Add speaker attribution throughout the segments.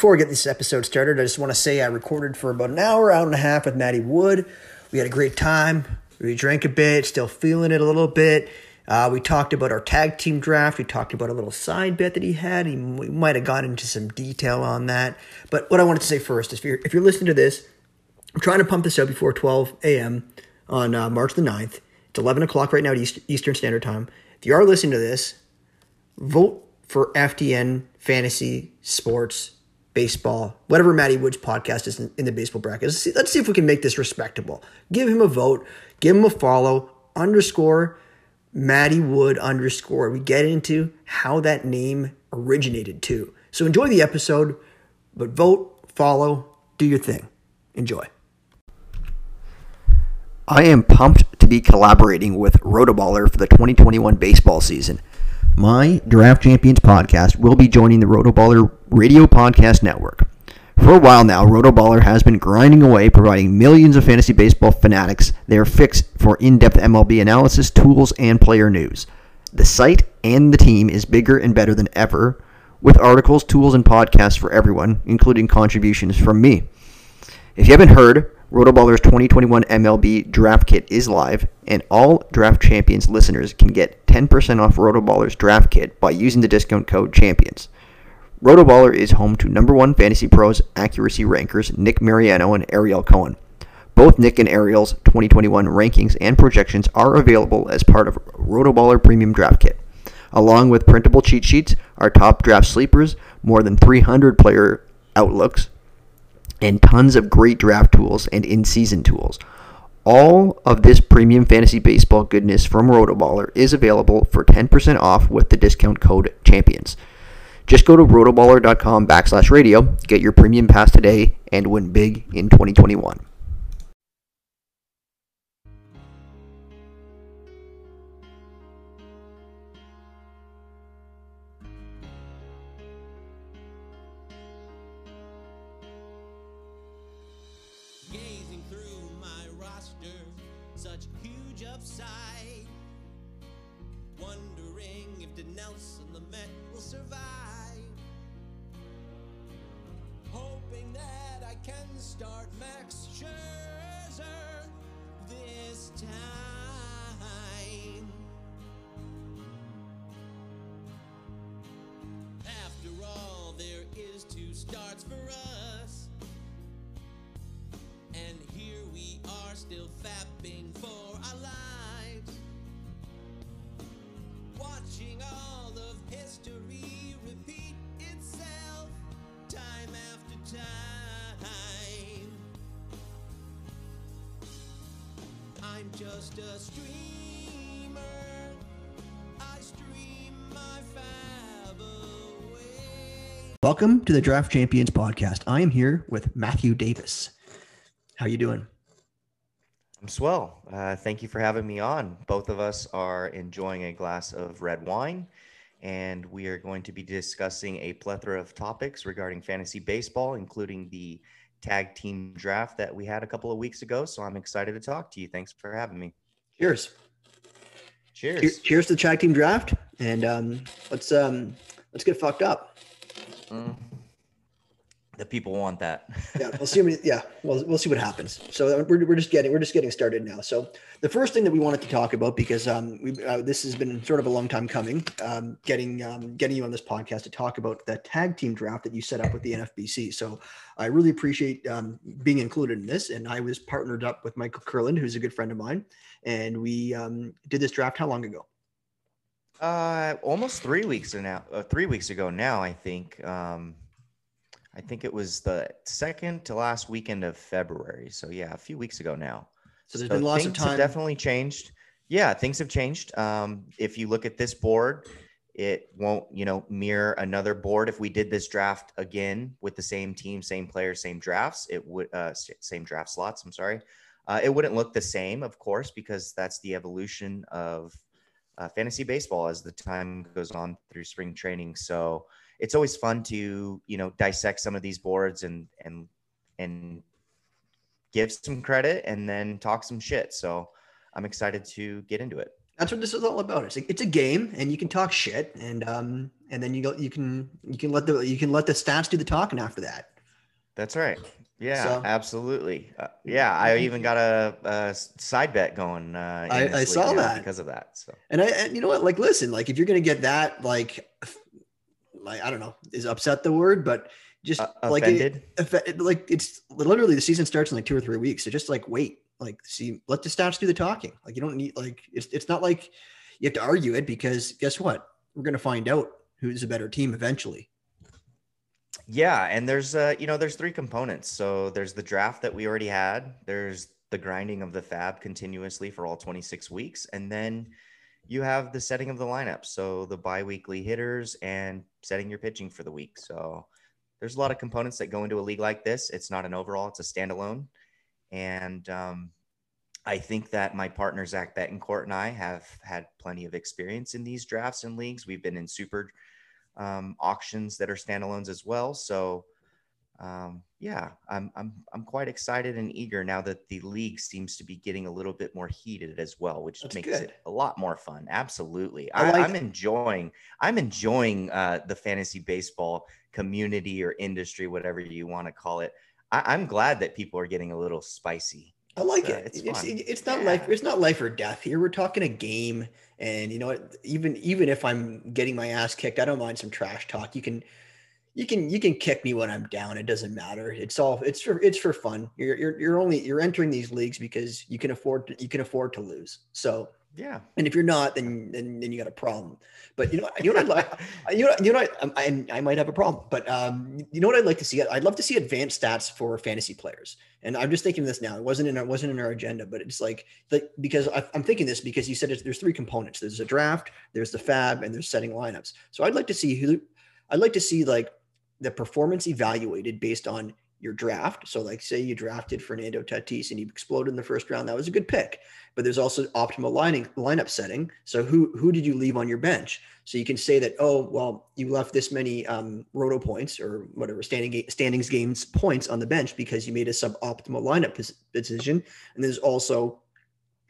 Speaker 1: before I get this episode started, I just want to say I recorded for about an hour, hour and a half with Matty Wood. We had a great time. We drank a bit, still feeling it a little bit. Uh, we talked about our tag team draft. We talked about a little side bet that he had. He we might have gone into some detail on that. But what I wanted to say first is if you're, if you're listening to this, I'm trying to pump this out before 12 a.m. on uh, March the 9th. It's 11 o'clock right now at Eastern Standard Time. If you are listening to this, vote for FTN Fantasy Sports Baseball, whatever Matty Woods podcast is in, in the baseball bracket. Let's see, let's see if we can make this respectable. Give him a vote, give him a follow, underscore Matty Wood underscore. We get into how that name originated too. So enjoy the episode, but vote, follow, do your thing. Enjoy. I am pumped to be collaborating with Rotoballer for the 2021 baseball season. My Draft Champions podcast will be joining the Rotoballer Radio Podcast Network. For a while now, Rotoballer has been grinding away, providing millions of fantasy baseball fanatics their fix for in depth MLB analysis, tools, and player news. The site and the team is bigger and better than ever, with articles, tools, and podcasts for everyone, including contributions from me. If you haven't heard, Rotoballer's 2021 MLB Draft Kit is live, and all Draft Champions listeners can get 10% off Rotoballer's Draft Kit by using the discount code CHAMPIONS. Rotoballer is home to number one fantasy pros accuracy rankers Nick Mariano and Ariel Cohen. Both Nick and Ariel's 2021 rankings and projections are available as part of Rotoballer Premium Draft Kit. Along with printable cheat sheets, our top draft sleepers, more than 300 player outlooks, and tons of great draft tools and in season tools. All of this premium fantasy baseball goodness from Rotoballer is available for 10% off with the discount code CHAMPIONS. Just go to rotoballer.com backslash radio, get your premium pass today, and win big in 2021. Welcome to the Draft Champions podcast. I am here with Matthew Davis. How you doing?
Speaker 2: I'm swell. Uh, thank you for having me on. Both of us are enjoying a glass of red wine, and we are going to be discussing a plethora of topics regarding fantasy baseball, including the tag team draft that we had a couple of weeks ago. So I'm excited to talk to you. Thanks for having me.
Speaker 1: Cheers.
Speaker 2: Cheers.
Speaker 1: Cheers to the tag team draft, and um, let's um, let's get fucked up. Mm
Speaker 2: the people want that.
Speaker 1: yeah, we'll see. Yeah, we'll we'll see what happens. So uh, we're, we're just getting we're just getting started now. So the first thing that we wanted to talk about because um we uh, this has been sort of a long time coming, um, getting um, getting you on this podcast to talk about the tag team draft that you set up with the NFBC. So I really appreciate um, being included in this, and I was partnered up with Michael Curlin, who's a good friend of mine, and we um, did this draft how long ago?
Speaker 2: Uh, almost three weeks now. Uh, three weeks ago now, I think. Um, I think it was the second to last weekend of February. So yeah, a few weeks ago now.
Speaker 1: So there's so been lots of time.
Speaker 2: definitely changed. Yeah, things have changed. Um, if you look at this board, it won't, you know, mirror another board. If we did this draft again with the same team, same players, same drafts, it would uh, same draft slots. I'm sorry, uh, it wouldn't look the same, of course, because that's the evolution of uh, fantasy baseball as the time goes on through spring training. So it's always fun to you know dissect some of these boards and and and give some credit and then talk some shit. So I'm excited to get into it.
Speaker 1: That's what this is all about. It's a, it's a game, and you can talk shit, and um, and then you go, you can you can let the you can let the stats do the talking after that.
Speaker 2: That's right. Yeah, so, absolutely. Uh, yeah, I even got a, a side bet going. Uh,
Speaker 1: I, I saw that
Speaker 2: because of that. So,
Speaker 1: and I, and you know what? Like, listen, like if you're gonna get that, like, like I don't know, is upset the word, but just uh, like it, like it's literally the season starts in like two or three weeks. So just like wait, like see, let the stats do the talking. Like you don't need like it's it's not like you have to argue it because guess what? We're gonna find out who's a better team eventually.
Speaker 2: Yeah, and there's uh you know there's three components. So there's the draft that we already had. There's the grinding of the FAAB continuously for all 26 weeks, and then you have the setting of the lineup. So the biweekly hitters and setting your pitching for the week. So there's a lot of components that go into a league like this. It's not an overall; it's a standalone. And um, I think that my partner Zach Betancourt and I have had plenty of experience in these drafts and leagues. We've been in super um, auctions that are standalones as well. So um, yeah, I'm, I'm, I'm quite excited and eager now that the league seems to be getting a little bit more heated as well, which That's makes good. it a lot more fun. Absolutely. I, am enjoying, I'm enjoying uh, the fantasy baseball community or industry, whatever you want to call it. I, am glad that people are getting a little spicy.
Speaker 1: I like uh, it. It's, it's, it's not yeah. life. It's not life or death here. We're talking a game, and you know what? Even even if I'm getting my ass kicked, I don't mind some trash talk. You can you can you can kick me when I'm down. It doesn't matter. It's all it's for it's for fun. You're you're you're only you're entering these leagues because you can afford to, you can afford to lose. So
Speaker 2: yeah.
Speaker 1: And if you're not, then then, then you got a problem. But you know you know what I'd like you know you know I, I, I might have a problem. But um you know what I'd like to see? I'd love to see advanced stats for fantasy players. And I'm just thinking this now. It wasn't in it wasn't in our agenda, but it's like like because I, am thinking this because you said there's three components. There's a draft, there's the FAAB, and there's setting lineups. So I'd like to see who I'd like to see like the performance evaluated based on your draft. So, like, say you drafted Fernando Tatis and he exploded in the first round, that was a good pick. But there's also optimal lining lineup setting. So, who who did you leave on your bench? So you can say that, oh, well, you left this many um, roto points or whatever standing standings games points on the bench because you made a suboptimal lineup decision. And there's also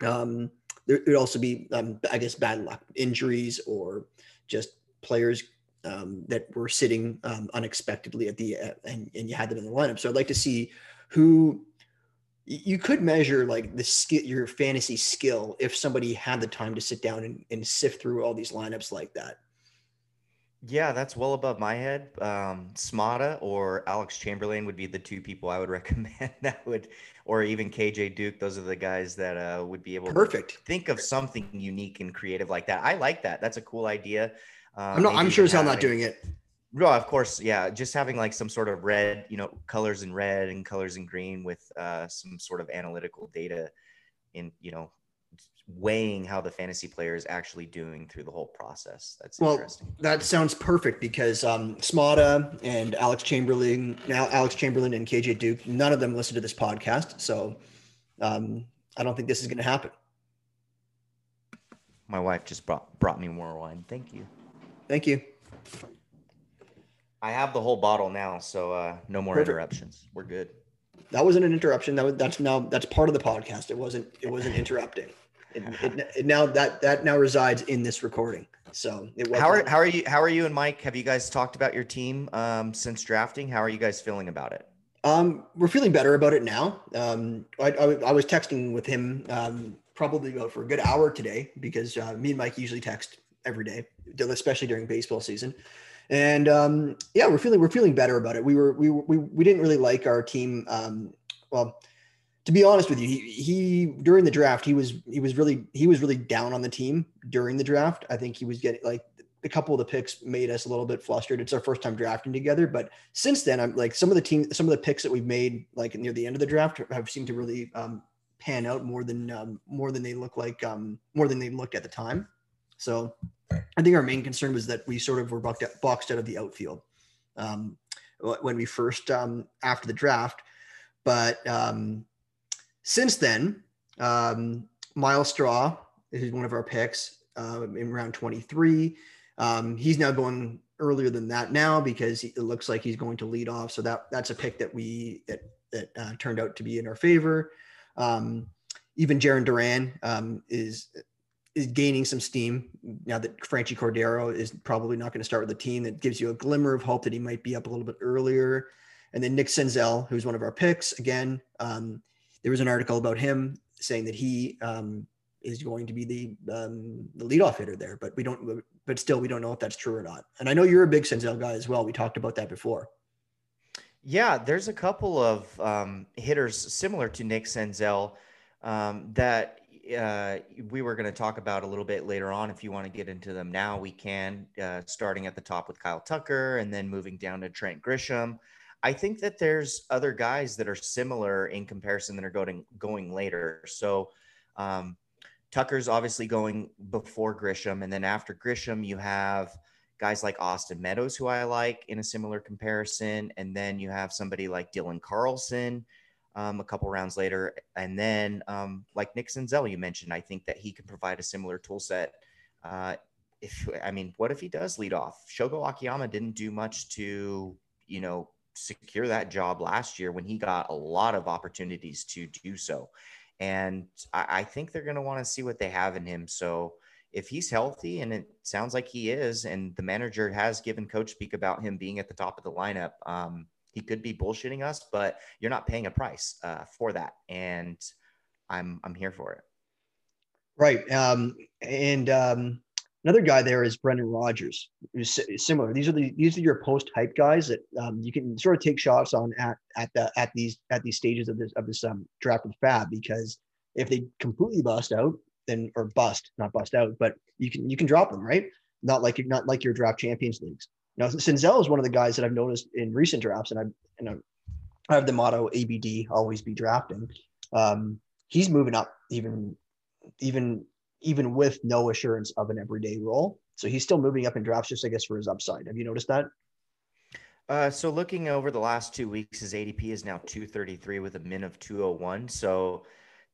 Speaker 1: um, there would also be, um, I guess, bad luck, injuries, or just players um, that were sitting um, unexpectedly at the uh, and, and you had them in the lineup. So I'd like to see who you could measure like the skill, your fantasy skill, if somebody had the time to sit down and, and sift through all these lineups like that.
Speaker 2: Yeah, that's well above my head. Um, Smada or Alex Chamberlain would be the two people I would recommend that would, or even KJ Duke. Those are the guys that uh, would be able
Speaker 1: Perfect.
Speaker 2: to think of something unique and creative like that. I like that. That's a cool idea.
Speaker 1: Uh, I'm not. I'm sure as hell not doing it.
Speaker 2: No, of course, yeah. Just having like some sort of red, you know, colors in red and colors in green with uh, some sort of analytical data in, you know, weighing how the fantasy player is actually doing through the whole process. That's well, interesting.
Speaker 1: That sounds perfect because um, Smada and Alex Chamberlain, now Alex Chamberlain and KJ Duke, none of them listen to this podcast, so um, I don't think this is going to happen.
Speaker 2: My wife just brought brought me more wine. Thank you.
Speaker 1: Thank you.
Speaker 2: I have the whole bottle now, so uh, no more Perfect. interruptions. We're good.
Speaker 1: That wasn't an interruption. That was that's now that's part of the podcast. It wasn't it wasn't interrupting. It, it, it now that that now resides in this recording. So
Speaker 2: it how are how are you how are you and Mike? Have you guys talked about your team um, since drafting? How are you guys feeling about it?
Speaker 1: Um, we're feeling better about it now. Um, I, I, I was texting with him um, probably about for a good hour today because uh, me and Mike usually text every day, especially during baseball season. And um, yeah, we're feeling we're feeling better about it. We were we we we didn't really like our team. Um, well, to be honest with you, he he during the draft he was he was really he was really down on the team during the draft. I think he was getting like a couple of the picks made us a little bit flustered. It's our first time drafting together, but since then, I'm like some of the team, some of the picks that we've made like near the end of the draft have seemed to really um, pan out more than um, more than they look like um, more than they looked at the time. So I think our main concern was that we sort of were boxed out of the outfield um, when we first um, after the draft. But um, since then, um, Myles Straw is one of our picks uh, in round 23. Um, he's now going earlier than that now because it looks like he's going to lead off. So that that's a pick that we that that uh, turned out to be in our favor. Even Jarren Duran is is gaining some steam now that Franchy Cordero is probably not going to start with the team. That gives you a glimmer of hope that he might be up a little bit earlier. And then Nick Senzel, who's one of our picks, again, um, there was an article about him saying that he um, is going to be the um, the leadoff hitter there, but we don't. But still, we don't know if that's true or not. And I know you're a big Senzel guy as well. We talked about that before.
Speaker 2: Yeah, there's a couple of um, hitters similar to Nick Senzel um, that uh, we were going to talk about a little bit later on. If you want to get into them now, we can. Uh, starting at the top with Kyle Tucker, and then moving down to Trent Grisham. I think that there's other guys that are similar in comparison that are going going later. So um, Tucker's obviously going before Grisham, and then after Grisham, you have guys like Austin Meadows, who I like in a similar comparison, and then you have somebody like Dylan Carlson. Um, a couple rounds later, and then um, like Nick Senzel, you mentioned, I think that he can provide a similar tool set. Uh, if I mean, what if he does lead off? Shogo Akiyama didn't do much to, you know, secure that job last year when he got a lot of opportunities to do so. And I, I think they're going to want to see what they have in him. So if he's healthy, and it sounds like he is, and the manager has given coach speak about him being at the top of the lineup, um, he could be bullshitting us, but you're not paying a price uh, for that. And I'm, I'm here for it.
Speaker 1: Right. Um, and um, Another guy there is Brendan Rodgers, who's similar. These are the these are your post hype guys that um, you can sort of take shots on at at the at these at these stages of this of this um, draft with FAAB because if they completely bust out, then or bust not bust out, but you can you can drop them right. Not like not like your draft champions leagues. Now Senzel is one of the guys that I've noticed in recent drafts, and I and I have the motto ABD always be drafting. Um, he's moving up even even even with no assurance of an everyday role. So he's still moving up in drafts, just I guess for his upside. Have you noticed that?
Speaker 2: Uh, so looking over the last two weeks, his ADP is now 233 with a min of 201. So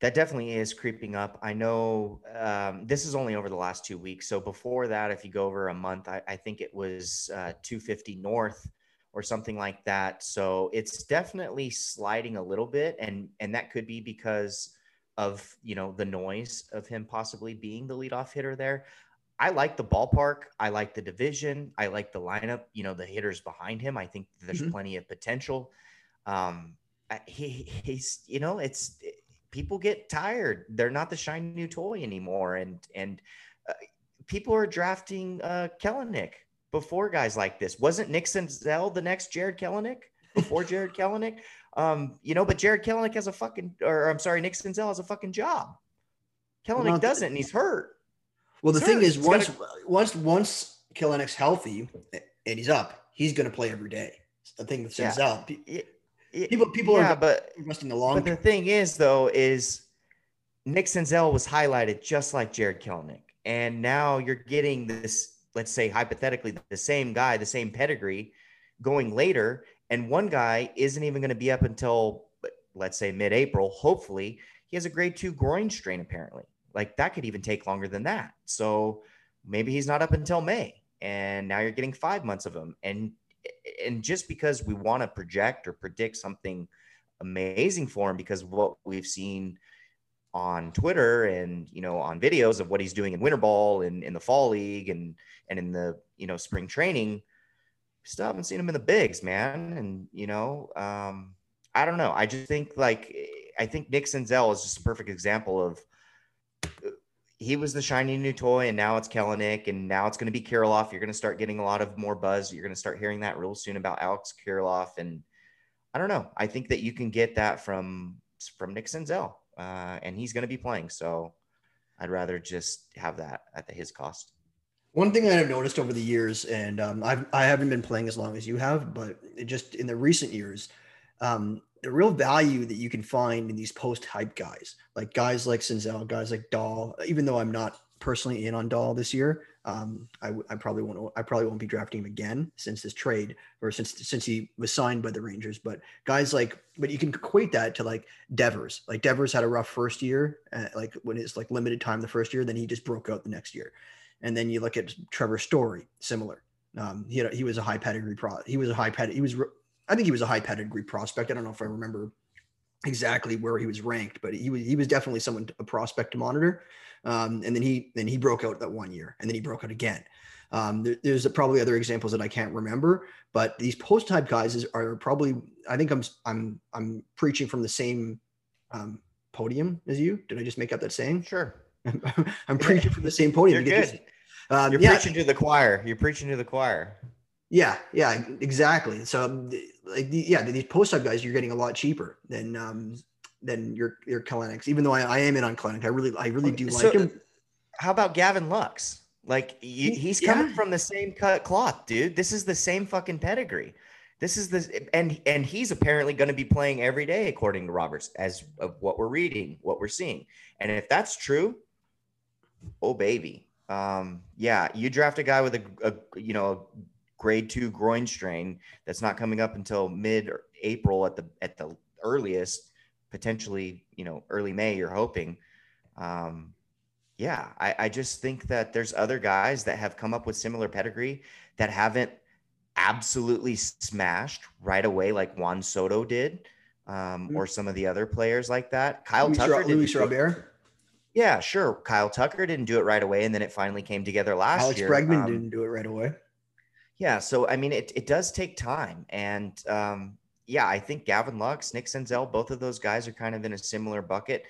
Speaker 2: that definitely is creeping up. I know um, this is only over the last two weeks. So before that, if you go over a month, I, I think it was uh, 250 north or something like that. So it's definitely sliding a little bit, and and that could be because of you know the noise of him possibly being the leadoff hitter there. I like the ballpark. I like the division. I like the lineup. You know the hitters behind him. I think there's mm-hmm. plenty of potential. Um, he, he's you know it's people get tired. They're not the shiny new toy anymore, and and uh, people are drafting uh, Kelenic before guys like this. Wasn't Nick Senzel the next Jarred Kelenic before Jarred Kelenic? Um, you know, but Jarred Kelenic has a fucking, or I'm sorry, Nick Senzel has a fucking job. Kelenic well, doesn't, and he's hurt.
Speaker 1: Well, the he's thing hurt. is, once gotta... once once Kelenic's healthy and he's up, he's going to play every day. The thing with Senzel, yeah. People people yeah, are
Speaker 2: but investing the long. But the thing is, though, is Nick Senzel was highlighted just like Jarred Kelenic, and now you're getting this. Let's say hypothetically, the same guy, the same pedigree, going later, and one guy isn't even going to be up until, let's say, mid April. Hopefully, he has a grade two groin strain, apparently. Like that could even take longer than that. So maybe he's not up until May. And now you're getting five months of him. And and just because we want to project or predict something amazing for him because what we've seen on Twitter and you know on videos of what he's doing in winter ball and in the fall league and and in the you know spring training still haven't seen him in the bigs, man. And you know, um, I don't know. I just think like I think Nick Senzel is just a perfect example of he was the shiny new toy, and now it's Kelenic, and now it's going to be Kirilloff. You're going to start getting a lot of more buzz. You're going to start hearing that real soon about Alex Kirilloff, and I don't know. I think that you can get that from from Nick Senzel, uh, and he's going to be playing. So I'd rather just have that at the, his cost.
Speaker 1: One thing I've noticed over the years, and um, I've, I haven't been playing as long as you have, but just in the recent years, um, the real value that you can find in these post hype guys, like guys like Senzel, guys like Dahl, even though I'm not personally in on Dahl this year, um, I, I, probably won't. I probably won't be drafting him again since this trade or since since he was signed by the Rangers. But guys like, but you can equate that to like Devers. Like Devers had a rough first year, uh, like when it's like limited time the first year, then he just broke out the next year. And then you look at Trevor Story, similar. Um, he had, he was a high pedigree pro. He was a high pedigree. He was, I think he was a high pedigree prospect. I don't know if I remember exactly where he was ranked, but he was he was definitely someone a prospect to monitor. Um, and then he then he broke out that one year, and then he broke out again. Um, there, there's probably other examples that I can't remember, but these post type guys is, are probably I think I'm I'm I'm preaching from the same um, podium as you. Did I just make up that saying?
Speaker 2: Sure.
Speaker 1: I'm preaching from the same podium.
Speaker 2: You're good. Um, You're yeah. preaching to the choir. You're preaching to the choir.
Speaker 1: Yeah, yeah, exactly. So, like, yeah, these post up guys, you're getting a lot cheaper than um than your your Kelenics. Even though I, I am in on Kelenic, I really I really do so, like him.
Speaker 2: How about Gavin Lux? Like, he, he's coming yeah. from the same cut cloth, dude. This is the same fucking pedigree. This is the and and he's apparently going to be playing every day, according to Roberts, as of what we're reading, what we're seeing. And if that's true, oh baby, um, yeah, you draft a guy with a, a you know a grade two groin strain that's not coming up until mid April at the at the earliest, potentially you know early May. You're hoping. Um, yeah, I, I just think that there's other guys that have come up with similar pedigree that haven't absolutely smashed right away like Juan Soto did, um, mm-hmm. or some of the other players like that. Kyle Luis Tucker,
Speaker 1: Luis Robert.
Speaker 2: Yeah, sure. Kyle Tucker didn't do it right away, and then it finally came together last
Speaker 1: Alex
Speaker 2: year.
Speaker 1: Alex Bregman um, didn't do it right away.
Speaker 2: Yeah, so I mean, it it does take time, and um, yeah, I think Gavin Lux, Nick Senzel, both of those guys are kind of in a similar bucket,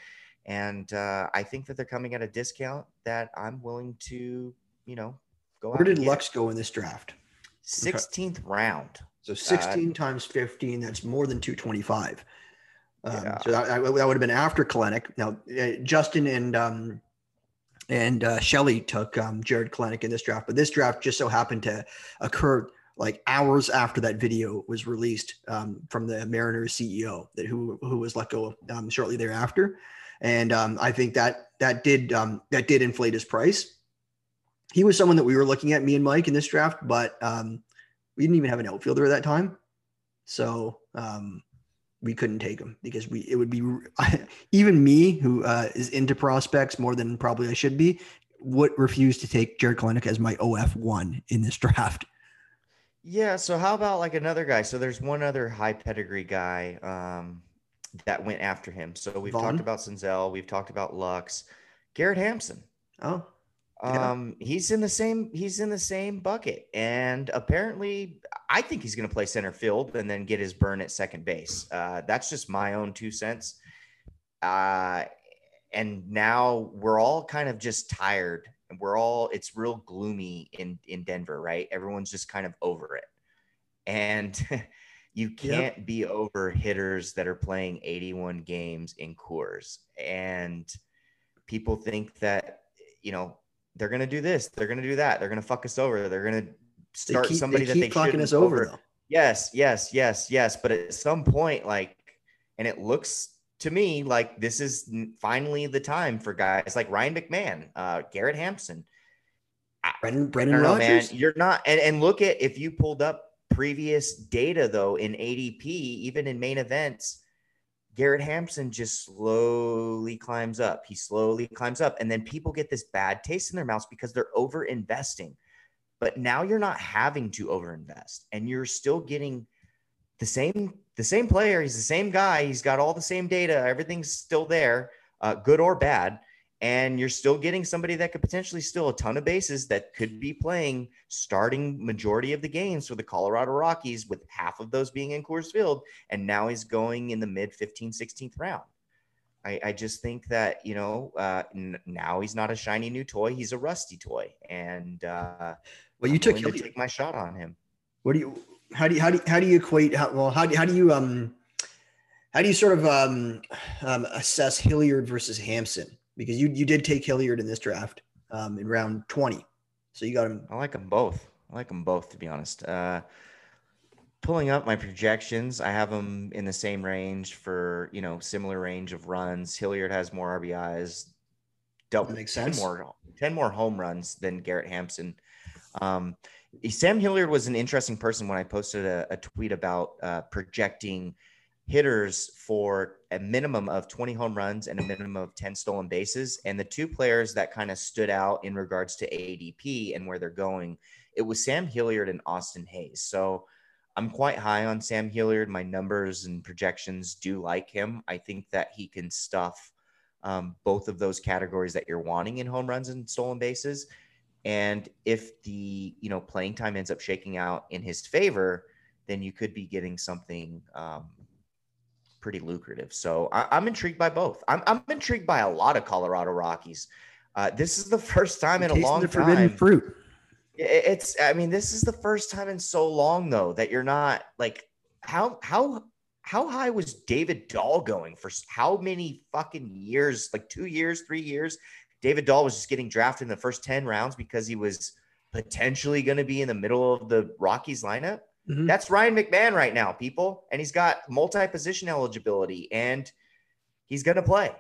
Speaker 2: and uh, I think that they're coming at a discount that I'm willing to, you know,
Speaker 1: go. Where did Lux go in this draft?
Speaker 2: 16th round.
Speaker 1: So 16 uh, times 15, that's more than 225. Um, yeah. So that, that, would have been after Kelenic. Now, uh, Justin and um, and uh, Shelley took um, Jarred Kelenic in this draft, but this draft just so happened to occur like hours after that video was released um, from the Mariners CEO that who who was let go um, shortly thereafter, and um, I think that that did um, that did inflate his price. He was someone that we were looking at, me and Mike, in this draft, but um, we didn't even have an outfielder at that time, so um, we couldn't take him because we it would be even me who uh, is into prospects more than probably I should be would refuse to take Jarred Kelenic as my OF one in this draft.
Speaker 2: Yeah. So how about like another guy? So there's one other high pedigree guy um, that went after him. So we've Vaughn? talked about Senzel, we've talked about Lux, Garrett Hampson.
Speaker 1: Oh,
Speaker 2: um, he's in the same he's in the same bucket, and apparently, I think he's going to play center field and then get his burn at second base. Uh, that's just my own two cents. Uh, and now we're all kind of just tired, and we're all it's real gloomy in in Denver, right? Everyone's just kind of over it, and. you can't yep. be over hitters that are playing 81 games in Coors. And people think that, you know, they're gonna do this, they're gonna do that, they're gonna fuck us over, they're gonna start they keep, somebody they that they shouldn't us over. over. Yes, yes, yes, yes. But at some point, like, and it looks to me like this is finally the time for guys like Ryan McMahon, uh, Garrett Hampson.
Speaker 1: Brendan, Brendan Rodgers.
Speaker 2: Man, you're not, and, and look at if you pulled up previous data though in ADP, even in main events, Garrett Hampson just slowly climbs up. He slowly climbs up. And then people get this bad taste in their mouths because they're over investing. But now you're not having to overinvest and you're still getting the same the same player. He's the same guy. He's got all the same data. Everything's still there, uh, good or bad and you're still getting somebody that could potentially steal a ton of bases that could be playing starting majority of the games for the Colorado Rockies with half of those being in Coors Field and now he's going in the mid 15 16th round. I, I just think that you know uh, n- now he's not a shiny new toy he's a rusty toy and uh,
Speaker 1: well you I'm took
Speaker 2: to take my shot on him.
Speaker 1: What do you how do you how do you, how do you equate how, well how do, how do you um how do you sort of um, um assess Hilliard versus Hampson? Because you you did take Hilliard in this draft um, in round 20. So you got him.
Speaker 2: I like them both. I like them both, to be honest. Uh, pulling up my projections, I have them in the same range for, you know, similar range of runs. Hilliard has more RBIs, double, that makes sense. 10 more, 10 more home runs than Garrett Hampson. Um, Sam Hilliard was an interesting person when I posted a, a tweet about uh, projecting – hitters for a minimum of 20 home runs and a minimum of 10 stolen bases. And the two players that kind of stood out in regards to ADP and where they're going, it was Sam Hilliard and Austin Hays. So I'm quite high on Sam Hilliard. My numbers and projections do like him. I think that he can stuff um, both of those categories that you're wanting in home runs and stolen bases. And if the you know playing time ends up shaking out in his favor, then you could be getting something um, pretty lucrative. So I, am intrigued by both. I'm, I'm intrigued by a lot of Colorado Rockies. Uh, this is the first time in a long the forbidden
Speaker 1: time. Fruit.
Speaker 2: It's, I mean, this is the first time in so long though that you're not like how how how high was David Dahl going for how many fucking years? Like two years, three years. David Dahl was just getting drafted in the first 10 rounds because he was potentially going to be in the middle of the Rockies lineup. Mm-hmm. That's Ryan McMahon right now, people. And he's got multi position eligibility and he's going to play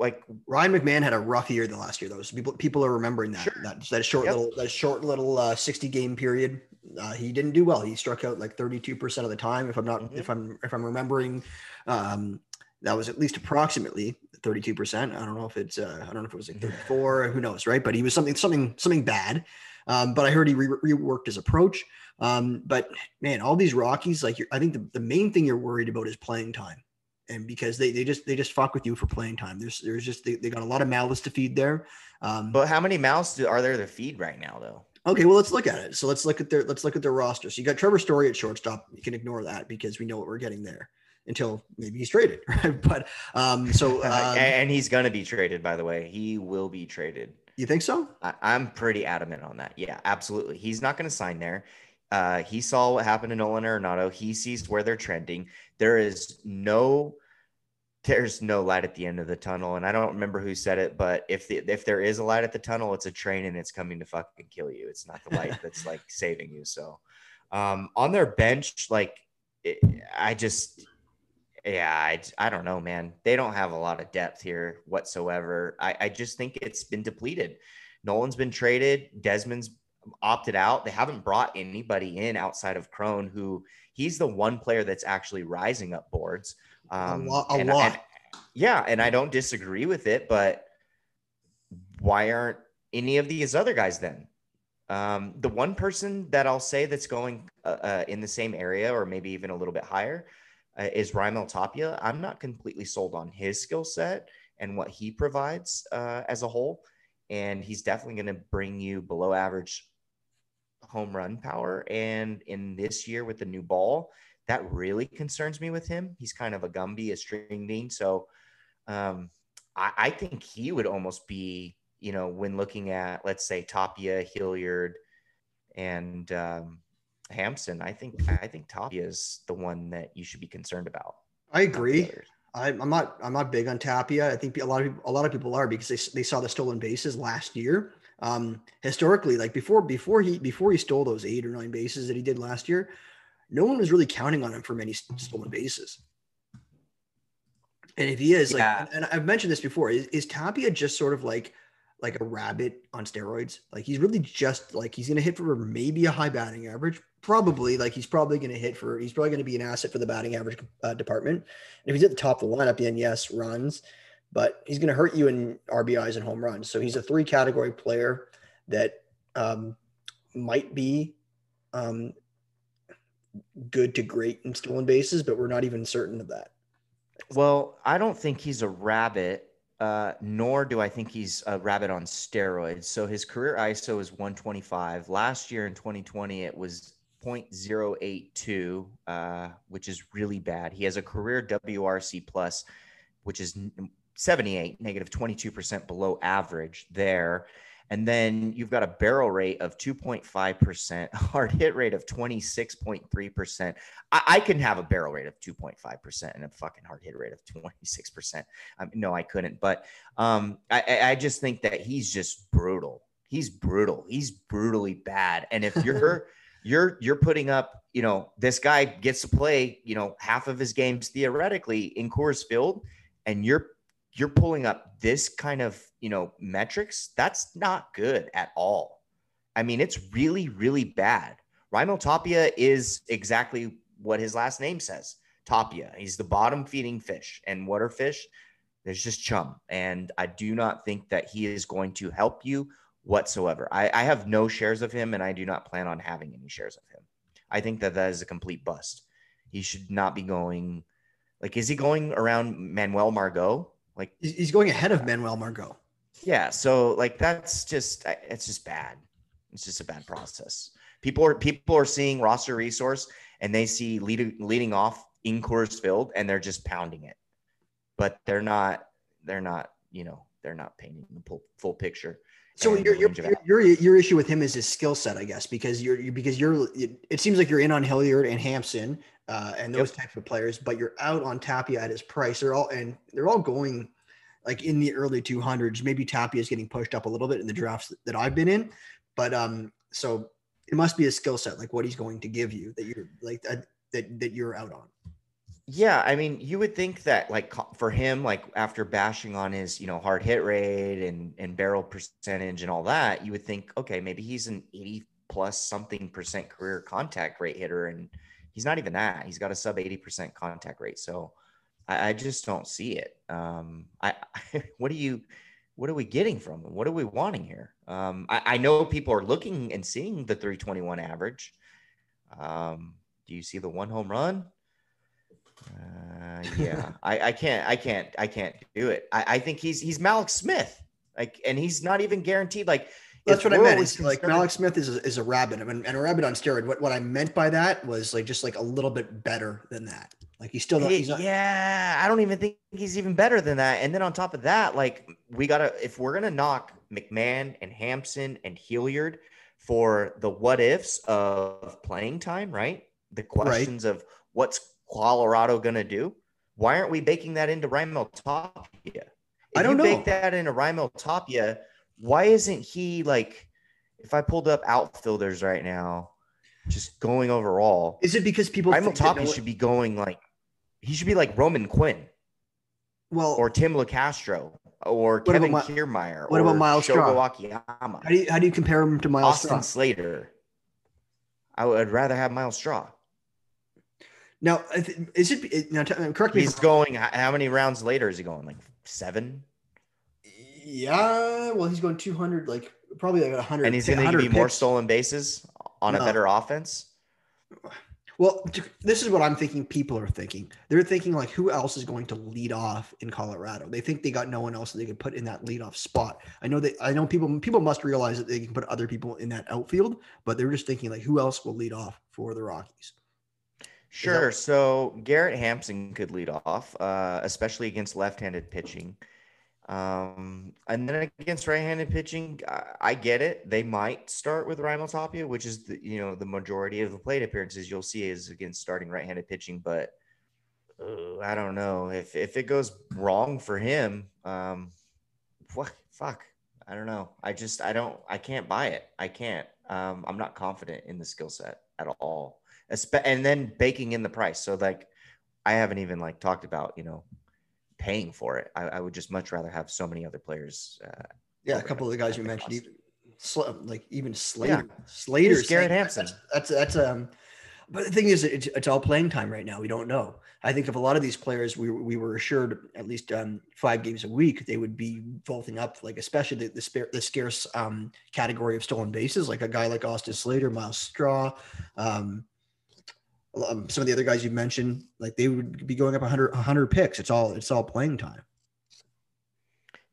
Speaker 2: like
Speaker 1: Ryan McMahon had a rough year the last year though. So people people are remembering that sure. that that short yep. little that short little uh, 60 game period. Uh, he didn't do well. He struck out like 32% of the time if I'm not mm-hmm. if I'm if I'm remembering um, that was at least approximately 32%. I don't know if it's uh, I don't know if it was like 34, who knows, right? But he was something something something bad. Um, but I heard he re- reworked his approach. Um, but man, all these Rockies, like I think the, the main thing you're worried about is playing time and because they, they just they just fuck with you for playing time. There's there's just they, they got a lot of mouths to feed there.
Speaker 2: Um, but how many mouths do, are there to feed right now though?
Speaker 1: Okay, well let's look at it. So let's look at their let's look at their roster. So you got Trevor Story at shortstop. You can ignore that because we know what we're getting there until maybe he's traded, right? But um, so um,
Speaker 2: and he's gonna be traded. By the way, he will be traded.
Speaker 1: You think so?
Speaker 2: I, I'm pretty adamant on that. Yeah, absolutely. He's not gonna sign there. Uh, he saw what happened to Nolan Arenado. He sees where they're trending. There is no there's no light at the end of the tunnel. And I don't remember who said it, but if the, if there is a light at the tunnel, it's a train and it's coming to fucking kill you. It's not the light that's like saving you. So um, on their bench, like it, I just, yeah, I, I don't know, man. They don't have a lot of depth here whatsoever. I, I just think it's been depleted. Nolan's been traded. Desmond's opted out. They haven't brought anybody in outside of Cron, who he's the one player that's actually rising up boards. Um, a lot. A and, lot. And, yeah, and I don't disagree with it, but why aren't any of these other guys then? Um, the one person that I'll say that's going uh, uh, in the same area or maybe even a little bit higher uh, is Raimel Tapia. I'm not completely sold on his skill set and what he provides uh, as a whole. And he's definitely going to bring you below average home run power. And in this year with the new ball, that really concerns me with him. He's kind of a Gumby, a string bean. So um, I, I, think he would almost be, you know, when looking at, let's say, Tapia, Hilliard, and um, Hampson, I think I think Tapia is the one that you should be concerned about.
Speaker 1: I agree. I'm not I'm not big on Tapia. I think a lot of people, a lot of people are because they, they saw the stolen bases last year. Um, historically, like before before he before he stole those eight or nine bases that he did last year, no one was really counting on him for many stolen bases. And if he is like, and I've mentioned this before, is, is Tapia just sort of like like a rabbit on steroids? Like he's really just like he's gonna hit for maybe a high batting average, probably like he's probably gonna hit for he's probably gonna be an asset for the batting average uh, department. And if he's at the top of the lineup, then yes, runs, but he's gonna hurt you in RBIs and home runs. So he's a three category player that um, might be um, good to great in stolen bases, but we're not even certain of that.
Speaker 2: Well, I don't think he's a rabbit, uh, nor do I think he's a rabbit on steroids. So his career ISO is 125. Last year in 2020, it was 0.082, uh, which is really bad. He has a career WRC plus, which is 78, negative 22% below average there. And then you've got a barrel rate of 2.5%, hard hit rate of 26.3%. I, I can have a barrel rate of 2.5% and a fucking hard hit rate of 26%. Um, no, I couldn't. But um, I, I just think that he's just brutal. He's brutal. He's brutally bad. And if you're you're you're putting up, you know, this guy gets to play, you know, half of his games theoretically in Coors Field, and you're you're pulling up this kind of you know metrics that's not good at all i mean it's really really bad Raimel Tapia is exactly what his last name says Tapia. He's the bottom feeding fish. And what are fish? There's just chum. And I do not think that he is going to help you whatsoever. I, I have no shares of him and I do not plan on having any shares of him. I think that that is a complete bust. He should not be going. Like, is he going around Manuel Margot? Like,
Speaker 1: he's going ahead of Manuel Margot.
Speaker 2: Yeah. So, like, that's just it's just bad. It's just a bad process. People are people are seeing roster resource and they see leading leading off in Coors Field and they're just pounding it, but they're not. They're not. You know, they're not painting the full, full picture.
Speaker 1: So your your, your your issue with him is his skill set, I guess, because you're, you're because you're it seems like you're in on Hilliard and Hampson uh, and those yep. types of players, but you're out on Tapia at his price. They're all and they're all going like in the early 200s. Maybe Tapia is getting pushed up a little bit in the drafts that I've been in, but um, so it must be a skill set like what he's going to give you that you're like that that, that you're out on.
Speaker 2: Yeah, I mean, you would think that like for him, like after bashing on his, you know, hard hit rate and and barrel percentage and all that, you would think, okay, maybe he's an 80 plus something percent career contact rate hitter, and he's not even that. He's got a sub 80 percent contact rate, so I, I, just don't see it. Um, I, I what do you, what are we getting from him? What are we wanting here? Um, I, I know people are looking and seeing the 321 average. Um, do you see the one home run? Uh, yeah, I, I can't, I can't, I can't do it. I, I think he's he's Mallex Smith, like, and he's not even guaranteed. Like,
Speaker 1: that's what I meant. It's like Mallex Smith is a, is a rabbit, I mean, and a rabbit on steroid. What what I meant by that was like just like a little bit better than that. Like he's still not. He's not,
Speaker 2: yeah, I don't even think he's even better than that. And then on top of that, like we gotta if we're gonna knock McMahon and Hampson and Hilliard for the what ifs of playing time, right? The questions right. of what's Colorado going to do? Why aren't we baking that into Raimel Tapia? If
Speaker 1: I don't
Speaker 2: you
Speaker 1: know.
Speaker 2: Bake that into Raimel Tapia. Why isn't he like? If I pulled up outfielders right now, just going overall,
Speaker 1: is it because people?
Speaker 2: Raimel Tapia should be going like he should be like Roman Quinn,
Speaker 1: well,
Speaker 2: or Tim Locastro, or Kevin about, Kiermaier.
Speaker 1: What about Myles Straw?
Speaker 2: Akiyama.
Speaker 1: How do you how do you compare him to Myles
Speaker 2: Austin
Speaker 1: Straw?
Speaker 2: Slater. I would rather have Myles Straw.
Speaker 1: Now, is it now? Um, correct me.
Speaker 2: He's going. How many rounds later is he going? Like seven.
Speaker 1: Yeah, well, he's going 200, like probably like 100.
Speaker 2: And he's going to be more stolen bases on no. a better offense.
Speaker 1: Well, this is what I'm thinking. People are thinking. They're thinking like, who else is going to lead off in Colorado? They think they got no one else that they could put in that leadoff spot. I know that I know people. People must realize that they can put other people in that outfield, but they're just thinking like, who else will lead off for the Rockies?
Speaker 2: Sure. That- so Garrett Hampson could lead off, uh, especially against left-handed pitching. Um, and then against right-handed pitching, I, I, get it. They might start with Raimel Tapia, which is the you know the majority of the plate appearances you'll see is against starting right-handed pitching. But uh, I don't know if if it goes wrong for him. Um, what fuck? I don't know. I just I don't I can't buy it. I can't. Um, I'm not confident in the skill set at all and then baking in the price. So like, I haven't even like talked about you know paying for it. I, I would just much rather have so many other players. Uh,
Speaker 1: yeah, a couple of the guys you mentioned, even, like even Slater, yeah. Slater,
Speaker 2: Garrett Hampson.
Speaker 1: That's, that's, that's um. But the thing is, it's, it's all playing time right now. We don't know. I think of a lot of these players, we, we were assured at least um, five games a week they would be vaulting up, like especially the the, spare, the scarce um, category of stolen bases, like a guy like Austin Slater, Myles Straw, um, um, some of the other guys you mentioned, like they would be going up 100, 100 picks. It's all it's all playing time.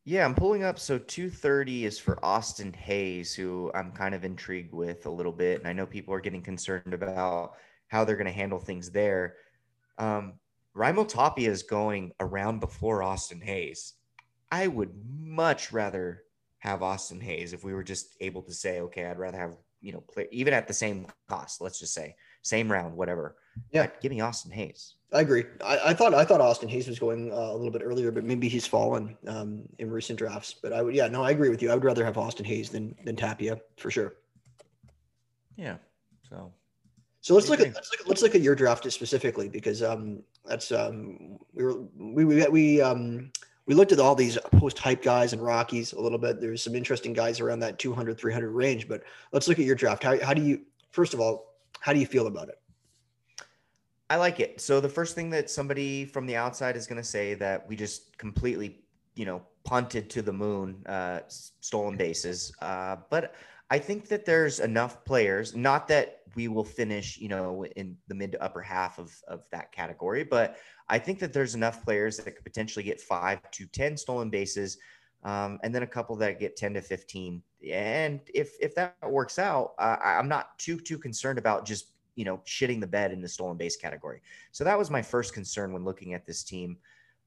Speaker 2: Yeah, I'm pulling up. So 230 is for Austin Hays, who I'm kind of intrigued with a little bit. And I know people are getting concerned about how they're going to handle things there. Um, Raimel Tapia is going around before Austin Hays. I would much rather have Austin Hays if we were just able to say, okay, I'd rather have, you know, play even at the same cost, let's just say same round, whatever.
Speaker 1: Yeah,
Speaker 2: give me Austin Hays.
Speaker 1: I agree. I, I thought I thought Austin Hays was going uh, a little bit earlier, but maybe he's fallen um, in recent drafts. But I would, yeah, no, I agree with you. I would rather have Austin Hayes than than Tapia for sure.
Speaker 2: Yeah. So.
Speaker 1: So let's look at let's look, let's look at your draft specifically because um that's um we were we we we um we looked at all these post hype guys and Rockies a little bit. There's some interesting guys around that 200 300 range, but let's look at your draft. How how do you first of all how do you feel about it?
Speaker 2: I like it. So the first thing that somebody from the outside is going to say that we just completely, you know, punted to the moon, uh, stolen bases. Uh, but I think that there's enough players, not that we will finish, you know, in the mid to upper half of, of that category, but I think that there's enough players that could potentially get five to 10 stolen bases, um, and then a couple that get 10 to 15. And if, if that works out, uh, I'm not too, too concerned about just, you know, shitting the bed in the stolen base category. So that was my first concern when looking at this team,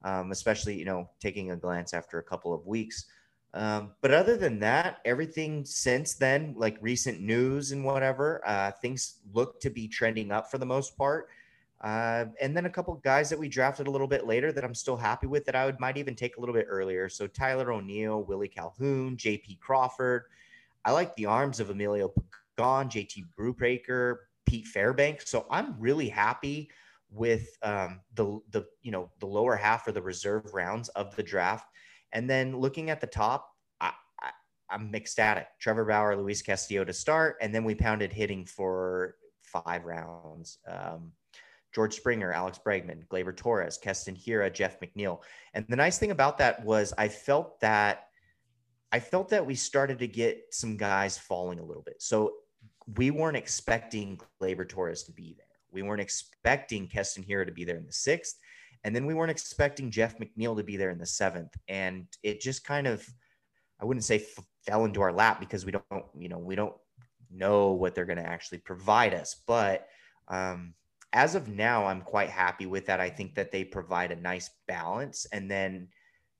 Speaker 2: um, especially, you know, taking a glance after a couple of weeks. Um, but other than that, everything since then, like recent news and whatever, uh, things look to be trending up for the most part. Uh, and then a couple guys that we drafted a little bit later that I'm still happy with that I would might even take a little bit earlier. So Tyler O'Neill, Willie Calhoun, JP Crawford. I like the arms of Emilio Pagan, JT Brubaker, Pete Fairbank. So I'm really happy with um, the the you know the lower half or the reserve rounds of the draft and then looking at the top, I, I, am ecstatic. Trevor Bauer, Luis Castillo to start, and then we pounded hitting for five rounds. Um, George Springer, Alex Bregman, Gleyber Torres, Keston Hiura, Jeff McNeil. And the nice thing about that was I felt that I felt that we started to get some guys falling a little bit. So we weren't expecting Gleyber Torres to be there. We weren't expecting Keston Hiura to be there in the sixth. And then we weren't expecting Jeff McNeil to be there in the seventh. And it just kind of, I wouldn't say f- fell into our lap because we don't, you know, we don't know what they're going to actually provide us. But um, as of now, I'm quite happy with that. I think that they provide a nice balance. And then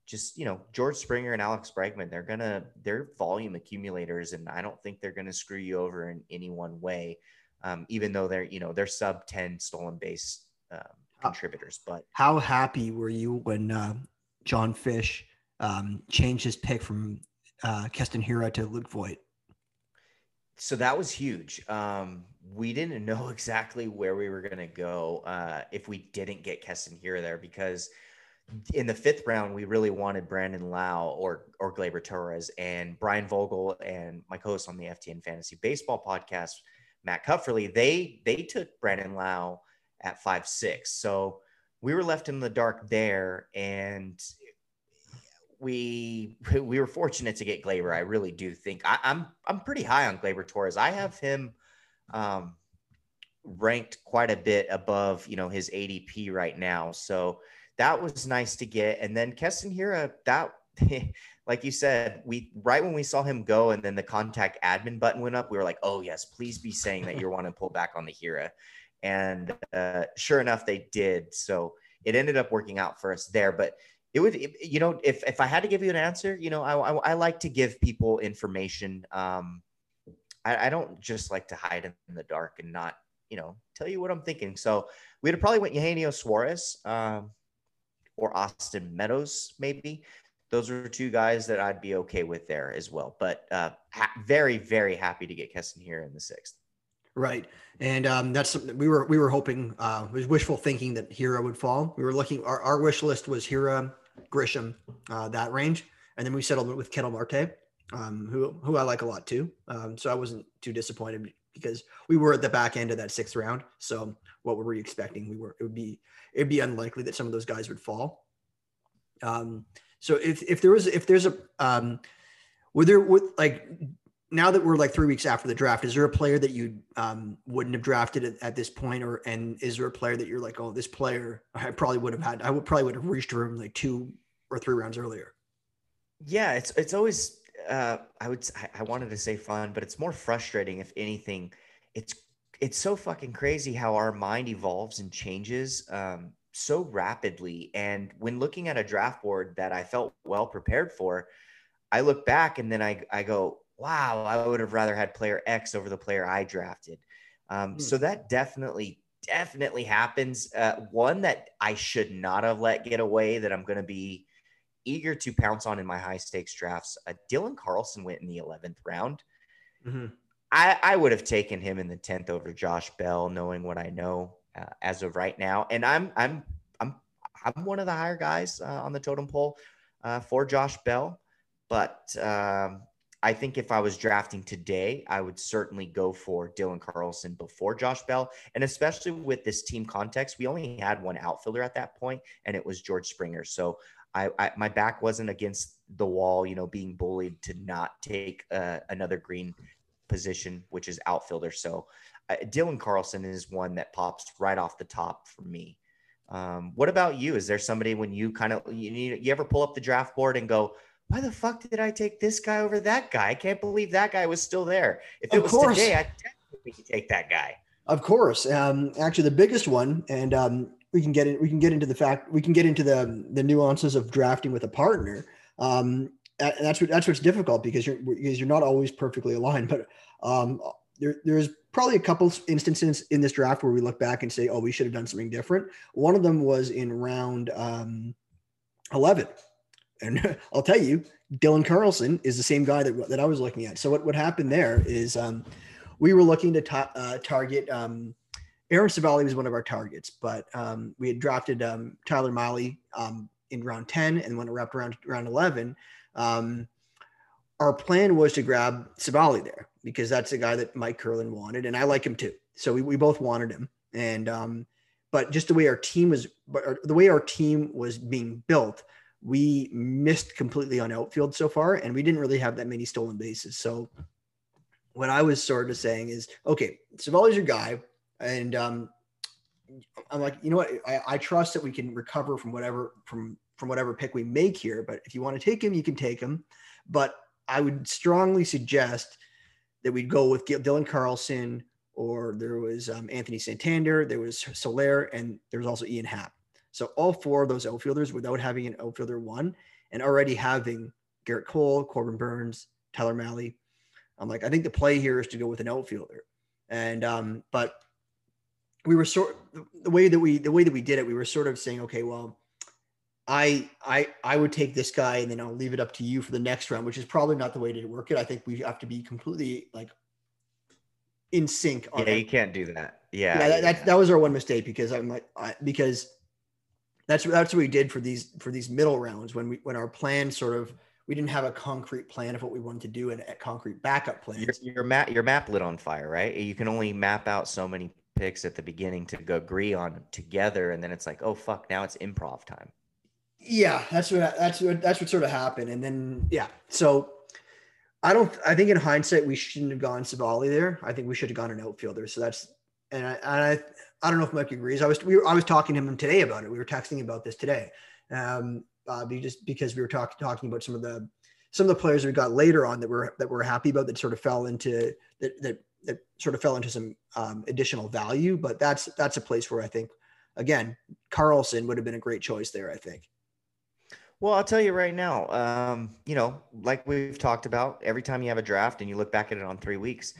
Speaker 2: just, you know, George Springer and Alex Bregman, they're going to, they're volume accumulators. And I don't think they're going to screw you over in any one way. Um, even though they're, you know, they're sub 10 stolen base um, contributors. But
Speaker 1: how happy were you when uh, John Fish um, changed his pick from uh, Keston Hiura to Luke Voit?
Speaker 2: So that was huge. Um, we didn't know exactly where we were going to go uh, if we didn't get Keston or there because in the fifth round, we really wanted Brandon Lowe or or Gleyber Torres and Brian Vogel and my co-host on the FTN Fantasy Baseball podcast, Matt Cufferly. They they took Brandon Lowe at five six. So we were left in the dark there, and we we were fortunate to get Gleyber I really do think I, I'm, I'm pretty high on Gleyber Torres. I have him um, ranked quite a bit above you know his ADP right now. So that was nice to get. And then Keston Hiura, that like you said, we right when we saw him go and then the contact admin button went up, we were like, oh yes, please be saying that you want to pull back on the Hiura. And uh, sure enough, they did. So it ended up working out for us there. But it would, you know, if, if I had to give you an answer, you know, I, I, I like to give people information. Um, I, I don't just like to hide in the dark and not, you know, tell you what I'm thinking. So we'd have probably went Eugenio Suarez um, or Austin Meadows, maybe. Those are two guys that I'd be okay with there as well. But uh, ha- very, very happy to get Keston Hiura in the sixth.
Speaker 1: Right, and um, that's something we were we were hoping. Uh, was wishful thinking that Hiura would fall. We were looking. Our, our wish list was Hiura, Grisham, uh, that range, and then we settled with Ketel Marte, um, who who I like a lot too. Um, so I wasn't too disappointed because we were at the back end of that sixth round. So what were we expecting? We were it would be it'd be unlikely that some of those guys would fall. Um, so if if there was if there's a um, were there would like now that we're like three weeks after the draft, is there a player that you um, wouldn't have drafted at, at, this point, or and is there a player that you're like, oh, this player I probably would have had, I would probably would have reached for him like two or three rounds earlier.
Speaker 2: Yeah, it's it's always uh, I would I wanted to say fun, but it's more frustrating if anything. It's it's so fucking crazy how our mind evolves and changes um, so rapidly. And when looking at a draft board that I felt well prepared for, I look back and then I I go, wow, I would have rather had player X over the player I drafted. Um, hmm. So that definitely, definitely happens. Uh, one that I should not have let get away that I'm going to be eager to pounce on in my high stakes drafts. Uh, Dylan Carlson went in the 11th round. Mm-hmm. I, I, would have taken him in the 10th over Josh Bell, knowing what I know uh, as of right now. And I'm, I'm, I'm, I'm one of the higher guys uh, on the totem pole uh, for Josh Bell. But um, I think if I was drafting today, I would certainly go for Dylan Carlson before Josh Bell. And especially with this team context, we only had one outfielder at that point, and it was George Springer. So I, I my back wasn't against the wall, you know, being bullied to not take uh, another green position, which is outfielder. So uh, Dylan Carlson is one that pops right off the top for me. Um, what about you? Is there somebody when you kind of you, you ever pull up the draft board and go, why the fuck did I take this guy over that guy? I can't believe that guy was still there. If it of was course. today, I definitely take that guy.
Speaker 1: Of course. Um, actually, the biggest one, and um, we can get we can get into the fact we can get into the the nuances of drafting with a partner. Um, and that's what that's what's difficult because you're because you're not always perfectly aligned. But um, there there's probably a couple instances in this draft where we look back and say, oh, we should have done something different. One of them was in round um, eleven, and I'll tell you, Dylan Carlson is the same guy that that I was looking at. So what what happened there is um, we were looking to ta- uh, target. Um, Aaron Civale was one of our targets, but um, we had drafted um, Tyler Mahle um, in round 10 and when it wrapped around round 11, um, our plan was to grab Civale there because that's the guy that Mike Curlin wanted. And I like him too. So we, we both wanted him. And, um, but just the way our team was, the way our team was being built, we missed completely on outfield so far, and we didn't really have that many stolen bases. So what I was sort of saying is, okay, Civale's your guy, and um, I'm like, you know what? I, I, trust that we can recover from whatever from from whatever pick we make here. But if you want to take him, you can take him. But I would strongly suggest that we'd go with Dylan Carlson, or there was um, Anthony Santander, there was Soler, and there was also Ian Happ. So all four of those outfielders, without having an outfielder one, and already having Gerrit Cole, Corbin Burnes, Tyler Mahle, I'm like, I think the play here is to go with an outfielder. And um, but we were sort the way that we the way that we did it, we were sort of saying, okay, well, I I I would take this guy and then I'll leave it up to you for the next round, which is probably not the way to work it. I think we have to be completely like in sync.
Speaker 2: yeah, that. you can't do that. Yeah,
Speaker 1: yeah, that, that, that was our one mistake because I'm like I, because that's that's what we did for these for these middle rounds when we when our plan sort of we didn't have a concrete plan of what we wanted to do and a concrete backup plan.
Speaker 2: Your, your map, your map lit on fire, right? You can only map out so many picks at the beginning to go agree on together, and then it's like, oh fuck, now it's improv time.
Speaker 1: Yeah, that's what that's what that's what sort of happened, and then yeah, so I don't. I think in hindsight, we shouldn't have gone Civale there. I think we should have gone an outfielder. So that's and I, and I I don't know if Mike agrees. I was we were, I was talking to him today about it. We were texting about this today. Um, uh, just because we were talking talking about some of the some of the players we got later on that were that we're happy about that sort of fell into that that, that sort of fell into some um, additional value. But that's that's a place where I think again Carlson would have been a great choice there. I think.
Speaker 2: Well, I'll tell you right now, um, you know, like we've talked about, every time you have a draft and you look back at it on three weeks,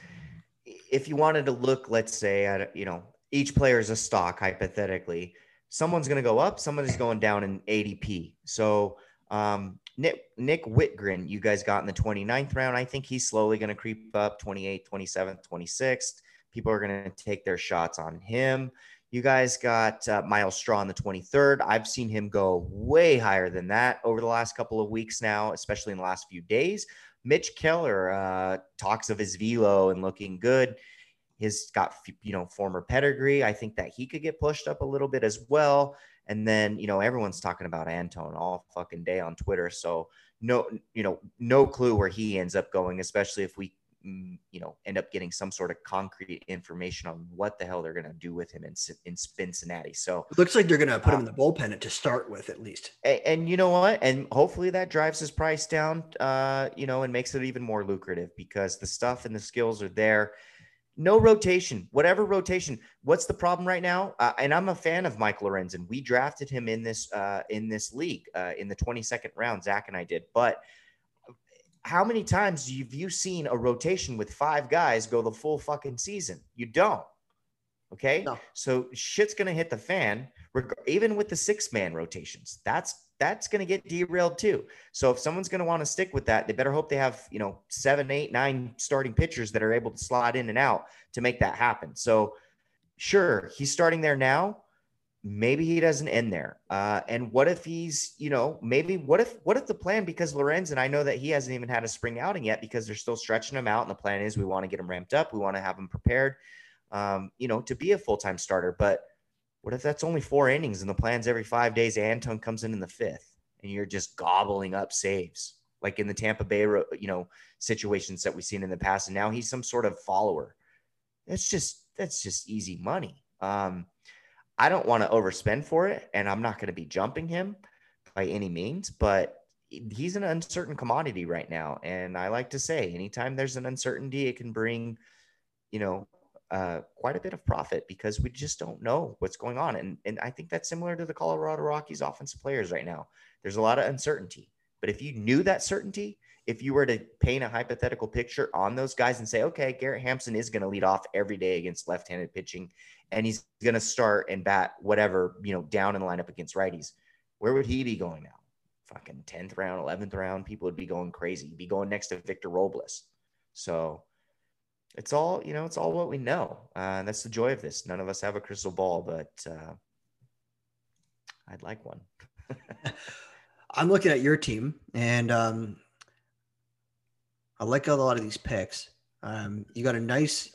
Speaker 2: if you wanted to look, let's say, at, you know, each player is a stock, hypothetically, someone's going to go up, someone's going down in ADP. So um, Nick, Nick Wittgren, you guys got in the 29th round. I think he's slowly going to creep up 28th, 27th, 26th. People are going to take their shots on him. You guys got uh, Myles Straw in the 23rd. I've seen him go way higher than that over the last couple of weeks now, especially in the last few days. Mitch Keller uh, talks of his velo and looking good. He's got you know former pedigree. I think that he could get pushed up a little bit as well. And then you know everyone's talking about Antone all fucking day on Twitter. So no, you know, no clue where he ends up going, especially if we mm, you know end up getting some sort of concrete information on what the hell they're going to do with him in in Cincinnati. So
Speaker 1: it looks like they're going to put him in the bullpen to start with at least.
Speaker 2: And, and, you know what? And hopefully that drives his price down. Uh, you know, and makes it even more lucrative because the stuff and the skills are there no rotation, whatever rotation. What's the problem right now? Uh, and I'm a fan of Mike Lorenzen. We drafted him in this uh, in this league uh, in the 22nd round. Zach and I did. But how many times have you seen a rotation with five guys go the full fucking season? You don't. Okay. No. So shit's gonna hit the fan, even with the six man rotations. That's that's going to get derailed too. So if someone's going to want to stick with that, they better hope they have, you know, seven, eight, nine starting pitchers that are able to slot in and out to make that happen. So sure, he's starting there now. Maybe he doesn't end there. Uh, and what if he's, you know, maybe what if what if the plan because Lorenzen I know that he hasn't even had a spring outing yet because they're still stretching him out, and the plan is we want to get him ramped up, we want to have him prepared, um, you know, to be a full time starter. But what if that's only four innings and the plan's every five days? Antone comes in in the fifth and you're just gobbling up saves. like in the Tampa Bay, you know, situations that we've seen in the past. And now he's some sort of follower. That's just that's just easy money. Um, I don't want to overspend for it, and I'm not going to be jumping him by any means, but he's an uncertain commodity right now. And I like to say, anytime there's an uncertainty, it can bring, you know, uh, quite a bit of profit because we just don't know what's going on. And, and I think that's similar to the Colorado Rockies offensive players right now. There's a lot of uncertainty. But if you knew that certainty, if you were to paint a hypothetical picture on those guys and say, okay, Garrett Hampson is going to lead off every day against left handed pitching, and he's going to start and bat whatever, you know, down in the lineup against righties, where would he be going now? Fucking 10th round, 11th round, people would be going crazy. He'd be going next to Victor Robles. So it's all, you know, it's all what we know. Uh, that's the joy of this. None of us have a crystal ball, but uh, I'd like one.
Speaker 1: I'm looking at your team, and um, I like a lot of these picks. Um, you got a nice.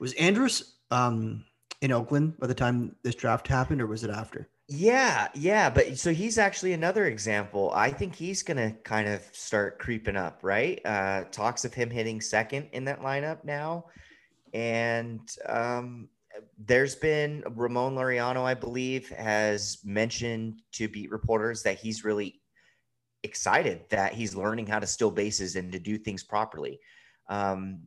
Speaker 1: Was Andrus um, in Oakland by the time this draft happened, or was it after?
Speaker 2: Yeah, yeah, but so he's actually another example. I think he's gonna kind of start creeping up, right? Uh, talks of him hitting second in that lineup now, and um, there's been Ramon Laureano, I believe, has mentioned to beat reporters that he's really excited that he's learning how to steal bases and to do things properly. Um,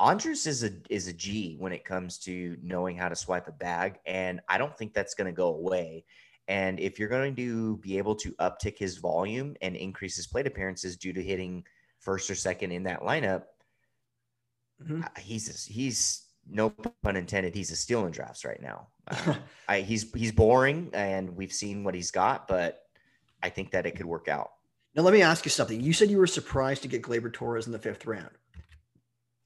Speaker 2: Andrus is a is a G when it comes to knowing how to swipe a bag, and I don't think that's going to go away. And if you're going to be able to uptick his volume and increase his plate appearances due to hitting first or second in that lineup, mm-hmm. he's he's no pun intended. He's a steal in drafts right now. Uh, I, he's he's boring, and we've seen what he's got, but I think that it could work out.
Speaker 1: Now, let me ask you something. You said you were surprised to get Gleyber Torres in the fifth round.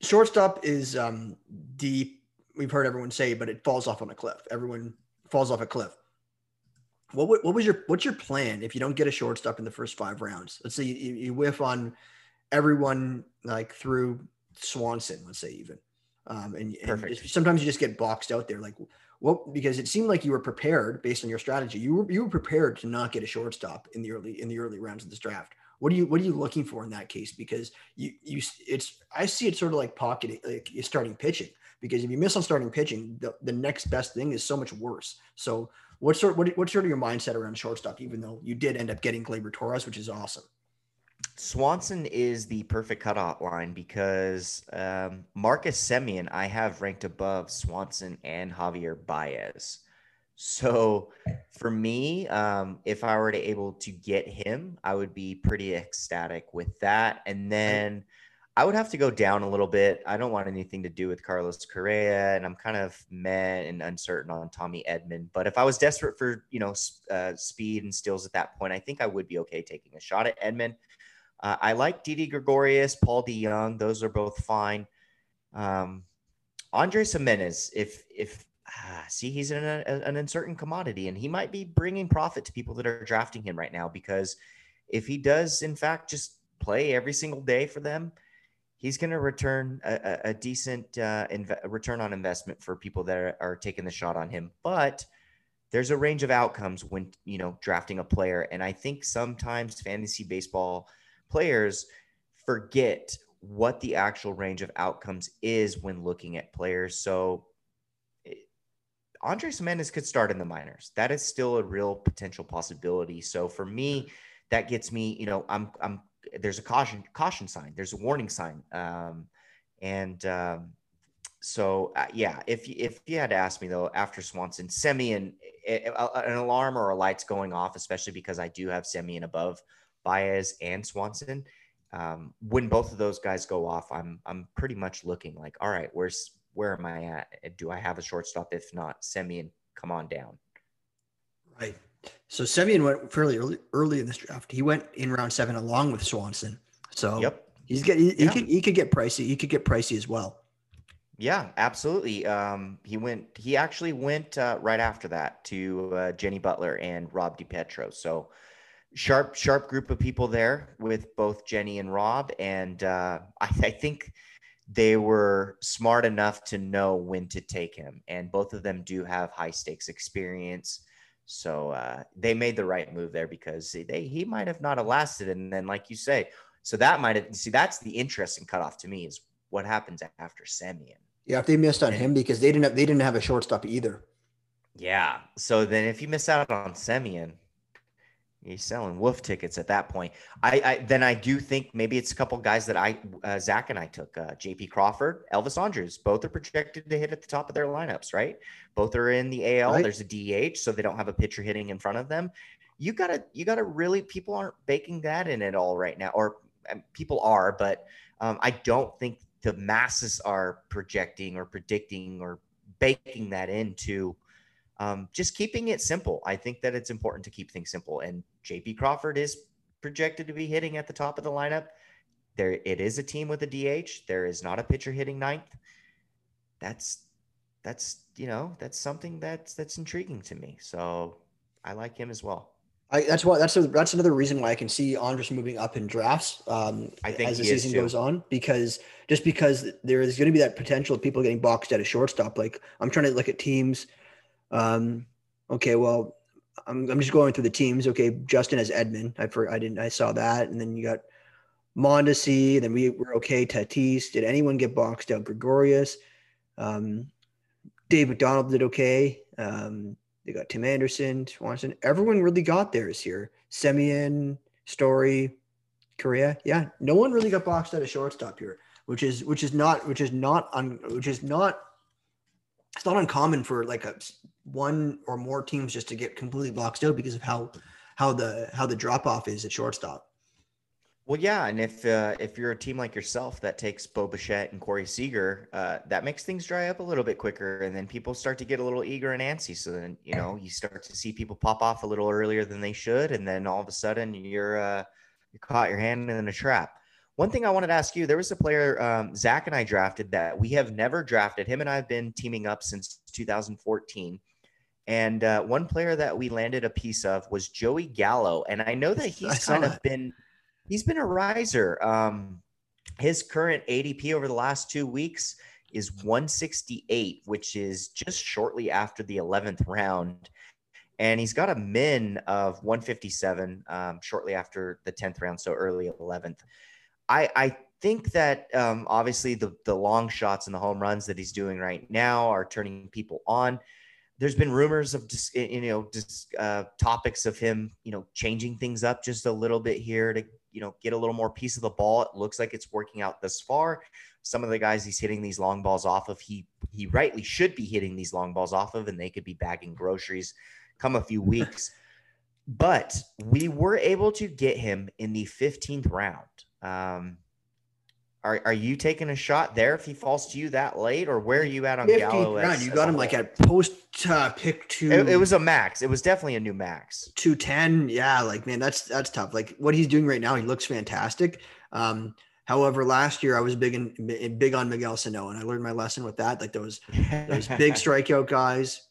Speaker 1: Shortstop is um, deep. We've heard everyone say, but it falls off on a cliff. Everyone falls off a cliff. What, what was your what's your plan if you don't get a shortstop in the first five rounds? Let's say you, you whiff on everyone like through Swanson, let's say even, um, and, and sometimes you just get boxed out there. Like well, because it seemed like you were prepared based on your strategy. You were you were prepared to not get a shortstop in the early in the early rounds of this draft. What are you what are you looking for in that case? Because you you it's I see it sort of like pocketing like starting pitching. Because if you miss on starting pitching, the, the next best thing is so much worse. So what sort what, what's sort of your mindset around shortstop? Even though you did end up getting Gleyber Torres, which is awesome.
Speaker 2: Swanson is the perfect cutoff line because um, Marcus Semien I have ranked above Swanson and Javier Baez. So for me, um, if I were to able to get him, I would be pretty ecstatic with that. And then I would have to go down a little bit. I don't want anything to do with Carlos Correa, and I'm kind of meh and uncertain on Tommy Edman. But if I was desperate for you know uh, speed and steals at that point, I think I would be okay taking a shot at Edman. Uh, I like Didi Gregorius, Paul DeJong; Those are both fine. Um, Andres Gimenez, if if ah, see, he's an uncertain commodity, and he might be bringing profit to people that are drafting him right now because if he does, in fact, just play every single day for them, he's going to return a, a decent uh, inv- return on investment for people that are, are taking the shot on him. But there's a range of outcomes when you know drafting a player, and I think sometimes fantasy baseball players forget what the actual range of outcomes is when looking at players. So Andres Gimenez could start in the minors. That is still a real potential possibility. So for me, that gets me, you know, I'm, I'm, there's a caution, caution sign, there's a warning sign. Um, and, um, so uh, yeah, if if you had to ask me though, after Swanson, Semien, an alarm or a light's going off, especially because I do have Semien above Baez and Swanson. Um, when both of those guys go off, I'm I'm pretty much looking like, all right, where's where am I at? Do I have a shortstop? If not, Semien, come on down.
Speaker 1: Right. So Semien went fairly early early in this draft. He went in round seven along with Swanson. So
Speaker 2: yep.
Speaker 1: he's get he, yeah. he could he could get pricey. He could get pricey as well.
Speaker 2: Yeah, absolutely. Um, he went. He actually went uh, right after that to uh, Jenny Butler and Rob DiPietro. So sharp, sharp group of people there with both Jenny and Rob, and uh, I, I think they were smart enough to know when to take him. And both of them do have high stakes experience. So uh, they made the right move there because they, he might have not have lasted. And then, like you say, So that might have see that's the interesting cutoff to me is what happens after Semien.
Speaker 1: Yeah, if they missed on him because they didn't have, they didn't have a shortstop either.
Speaker 2: Yeah. So then if you miss out on Semien, you're selling wolf tickets at that point. I, I then I do think maybe it's a couple guys that I uh, Zach and I took uh, J.P. Crawford, Elvis Andrus. Both are projected to hit at the top of their lineups, right? Both are in the AL. Right. There's a DH, so they don't have a pitcher hitting in front of them. You gotta you gotta really people aren't baking that in at all right now, or um, people are, but um, I don't think the masses are projecting or predicting or baking that into um, just keeping it simple. I think that it's important to keep things simple. And JP Crawford is projected to be hitting at the top of the lineup. There, it is a team with a DH. There is not a pitcher hitting ninth. That's that's you know that's something that's that's intriguing to me. So I like him as well.
Speaker 1: I, that's why that's a, that's another reason why I can see Andrus moving up in drafts. Um, I think as the season goes on, because just because there is going to be that potential of people getting boxed at a shortstop. Like I'm trying to look at teams um, okay, well, I'm, I'm just going through the teams. Okay, Justin has Edman. I for I didn't I saw that, and then you got Mondesi. Then we were okay. Tatis. Did anyone get boxed out? Gregorius. Um, Dave McDonald did okay. Um, they got Tim Anderson, Swanson. Everyone really got theirs here. Semien, Story, Correa. Yeah, no one really got boxed out of shortstop here, which is which is not which is not un, which is not it's not uncommon for like a one or more teams just to get completely boxed out because of how how the how the drop off is at shortstop.
Speaker 2: Well, yeah, and if uh, if you're a team like yourself that takes Bo Bichette and Corey Seager, uh, that makes things dry up a little bit quicker, and then people start to get a little eager and antsy. So then you know you start to see people pop off a little earlier than they should, and then all of a sudden you're uh, you caught your hand in a trap. One thing I wanted to ask you: there was a player um, Zach and I drafted that we have never drafted. Him and I have been teaming up since 2014 and uh, one player that we landed a piece of was Joey Gallo. And I know that he's kind of been he's been a riser. Um, his current ADP over the last two weeks is 168, which is just shortly after the 11th round. And he's got a min of 157 um, shortly after the 10th round, so early 11th. I, I think that um, obviously the, the long shots and the home runs that he's doing right now are turning people on there's been rumors of just you know just uh, topics of him you know changing things up just a little bit here to you know get a little more piece of the ball. It looks like it's working out thus far. Some of the guys he's hitting these long balls off of he he rightly should be hitting these long balls off of and they could be bagging groceries come a few weeks. But we were able to get him in the 15th round. Um, are, are you taking a shot there if he falls to you that late, or where are you at on Gallo?
Speaker 1: Round, you got him like at post uh, pick two.
Speaker 2: It, it, was a max. It was definitely a new max.
Speaker 1: Two ten. Yeah, like man, that's that's tough. Like what he's doing right now, he looks fantastic. Um, however, last year I was big in big on Miguel Sano, and I learned my lesson with that. Like those those big strikeout guys.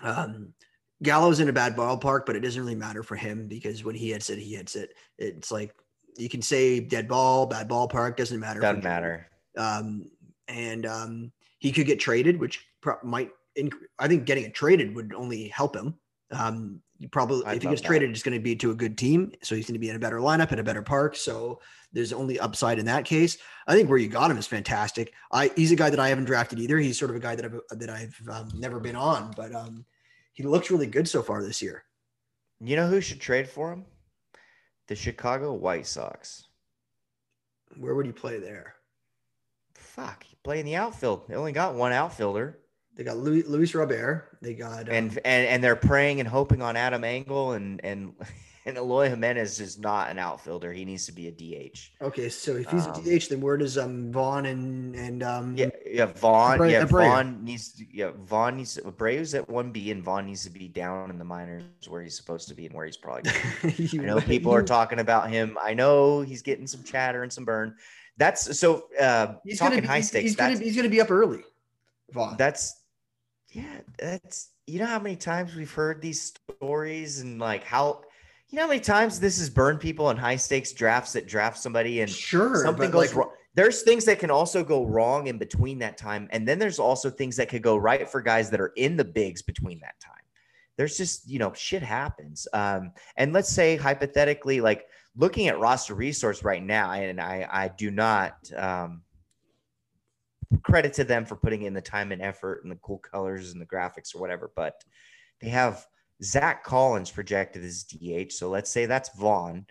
Speaker 1: Um, Gallo's in a bad ballpark, but it doesn't really matter for him because when he hits it, he hits it. It's like you can say dead ball, bad ballpark, doesn't matter.
Speaker 2: Doesn't matter.
Speaker 1: Um, and um, he could get traded, which pro- might. Inc- I think getting it traded would only help him. Um, you probably I if he gets that. traded, it's going to be to a good team, so he's going to be in a better lineup at a better park. So there's only upside in that case. I think where you got him is fantastic. I he's a guy that I haven't drafted either. He's sort of a guy that I've that I've um, never been on, but um, he looks really good so far this year.
Speaker 2: You know who should trade for him? The Chicago White Sox.
Speaker 1: Where would you play there?
Speaker 2: Fuck, play in the outfield. They only got one outfielder.
Speaker 1: They got Luis, Luis Robert. They got
Speaker 2: um, and and and they're praying and hoping on Adam Engel and and and Eloy Jimenez is not an outfielder. He needs to be a DH.
Speaker 1: Okay, so if he's um, a DH, then where does um Vaughn and and um
Speaker 2: yeah yeah Vaughn Abreu, yeah Abreu. Vaughn needs to, yeah Vaughn needs to, Abreu's at one B and Vaughn needs to be down in the minors where he's supposed to be and where he's probably. I know people are talking about him. I know he's getting some chatter and some burn. That's so. uh
Speaker 1: He's talking gonna be, high stakes. He's gonna, he's gonna be up early.
Speaker 2: Vaughn. That's yeah. That's you know how many times we've heard these stories and like how you know how many times this has burned people in high stakes drafts that draft somebody and
Speaker 1: sure
Speaker 2: something goes like, wrong. There's things that can also go wrong in between that time, and then there's also things that could go right for guys that are in the bigs between that time. there's just you know shit happens. Um, and let's say hypothetically, like looking at roster resource right now, and I I do not um, credit to them for putting in the time and effort and the cool colors and the graphics or whatever, but they have Zack Collins projected as DH. So let's say that's Vaughn.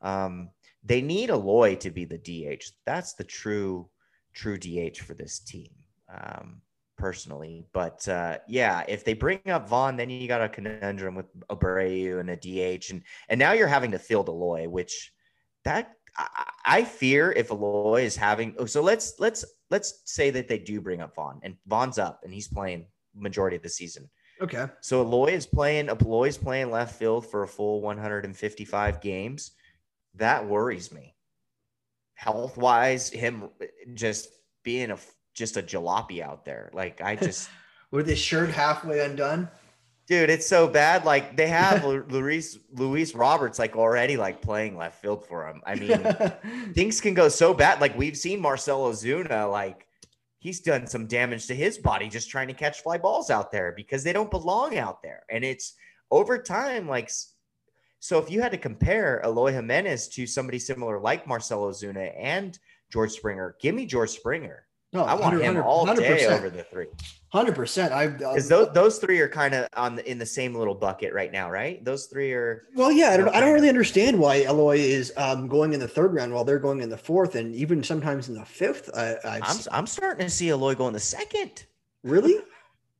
Speaker 2: Um, they need Eloy to be the DH. That's the true true DH for this team. Um, personally. But uh, yeah, if they bring up Vaughn, then you got a conundrum with Abreu and a DH, and and now you're having to field Eloy, which that I, I fear if Eloy is having. Oh, so let's let's let's say that they do bring up Vaughn, and Vaughn's up, and he's playing majority of the season.
Speaker 1: Okay.
Speaker 2: So Eloy is playing. Eloy is playing left field for a full 155 games. That worries me. Health wise, him just being a just a jalopy out there. Like I just
Speaker 1: with his shirt halfway undone.
Speaker 2: Dude, it's so bad. Like they have Luis Luis Roberts like already like playing left field for him. I mean, things can go so bad. Like we've seen Marcell Ozuna like he's done some damage to his body just trying to catch fly balls out there because they don't belong out there. And it's over time like so if you had to compare Eloy Jimenez to somebody similar like Marcell Ozuna and George Springer, give me George Springer. No, I want him all day over the three.
Speaker 1: Hundred percent. I
Speaker 2: because those those three are kind of on the, in the same little bucket right now, right? Those three are.
Speaker 1: Well, yeah, I don't, I don't really understand why Eloy is um, going in the third round while they're going in the fourth, and even sometimes in the fifth. I,
Speaker 2: am I'm starting to see Eloy go in the second.
Speaker 1: Really?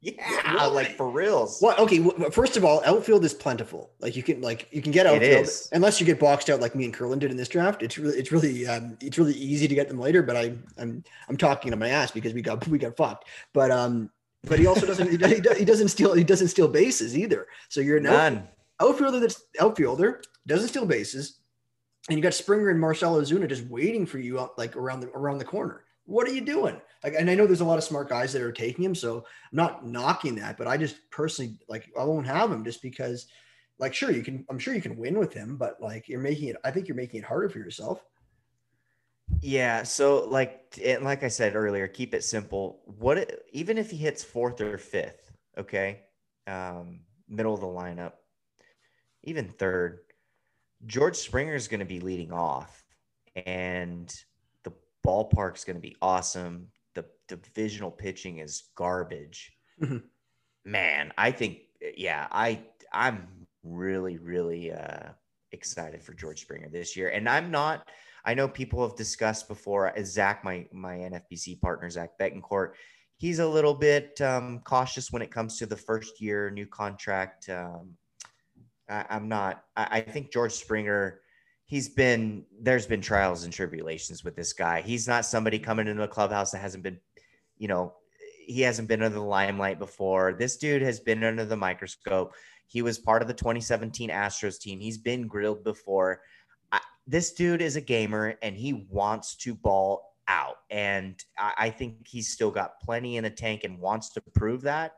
Speaker 2: Yeah, like for reals.
Speaker 1: Well, okay. Well, first of all, outfield is plentiful. Like you can like you can get outfield unless you get boxed out like me and Curlin did in this draft. It's really it's really um, it's really easy to get them later. But I I'm I'm talking to my ass because we got we got fucked. But um but he also doesn't he, he doesn't steal he doesn't steal bases either. So you're None. outfielder that's outfielder doesn't steal bases, and you got Springer and Marcell Ozuna just waiting for you up like around the around the corner. What are you doing? Like, and I know there's a lot of smart guys that are taking him, so I'm not knocking that, but I just personally like I won't have him just because, like, sure you can, I'm sure you can win with him, but like you're making it, I think you're making it harder for yourself.
Speaker 2: Yeah. So, like, and like I said earlier, keep it simple. What even if he hits fourth or fifth? Okay, um, middle of the lineup, even third. George Springer is going to be leading off, and ballpark's going to be awesome. The divisional pitching is garbage. Mm-hmm. Man, I think yeah, I I'm really really uh excited for George Springer this year. And I'm not I know people have discussed before as Zach my my NFBC partner Zach Betancourt, he's a little bit um, cautious when it comes to the first year new contract. Um, I, am not. I, I, think George Springer he's been there's been trials and tribulations with this guy. He's not somebody coming into a clubhouse that hasn't been, you know, he hasn't been under the limelight before. This dude has been under the microscope. He was part of the 2017 Astros team. He's been grilled before. I, this dude is a gamer and he wants to ball out. And I, I think he's still got plenty in the tank and wants to prove that.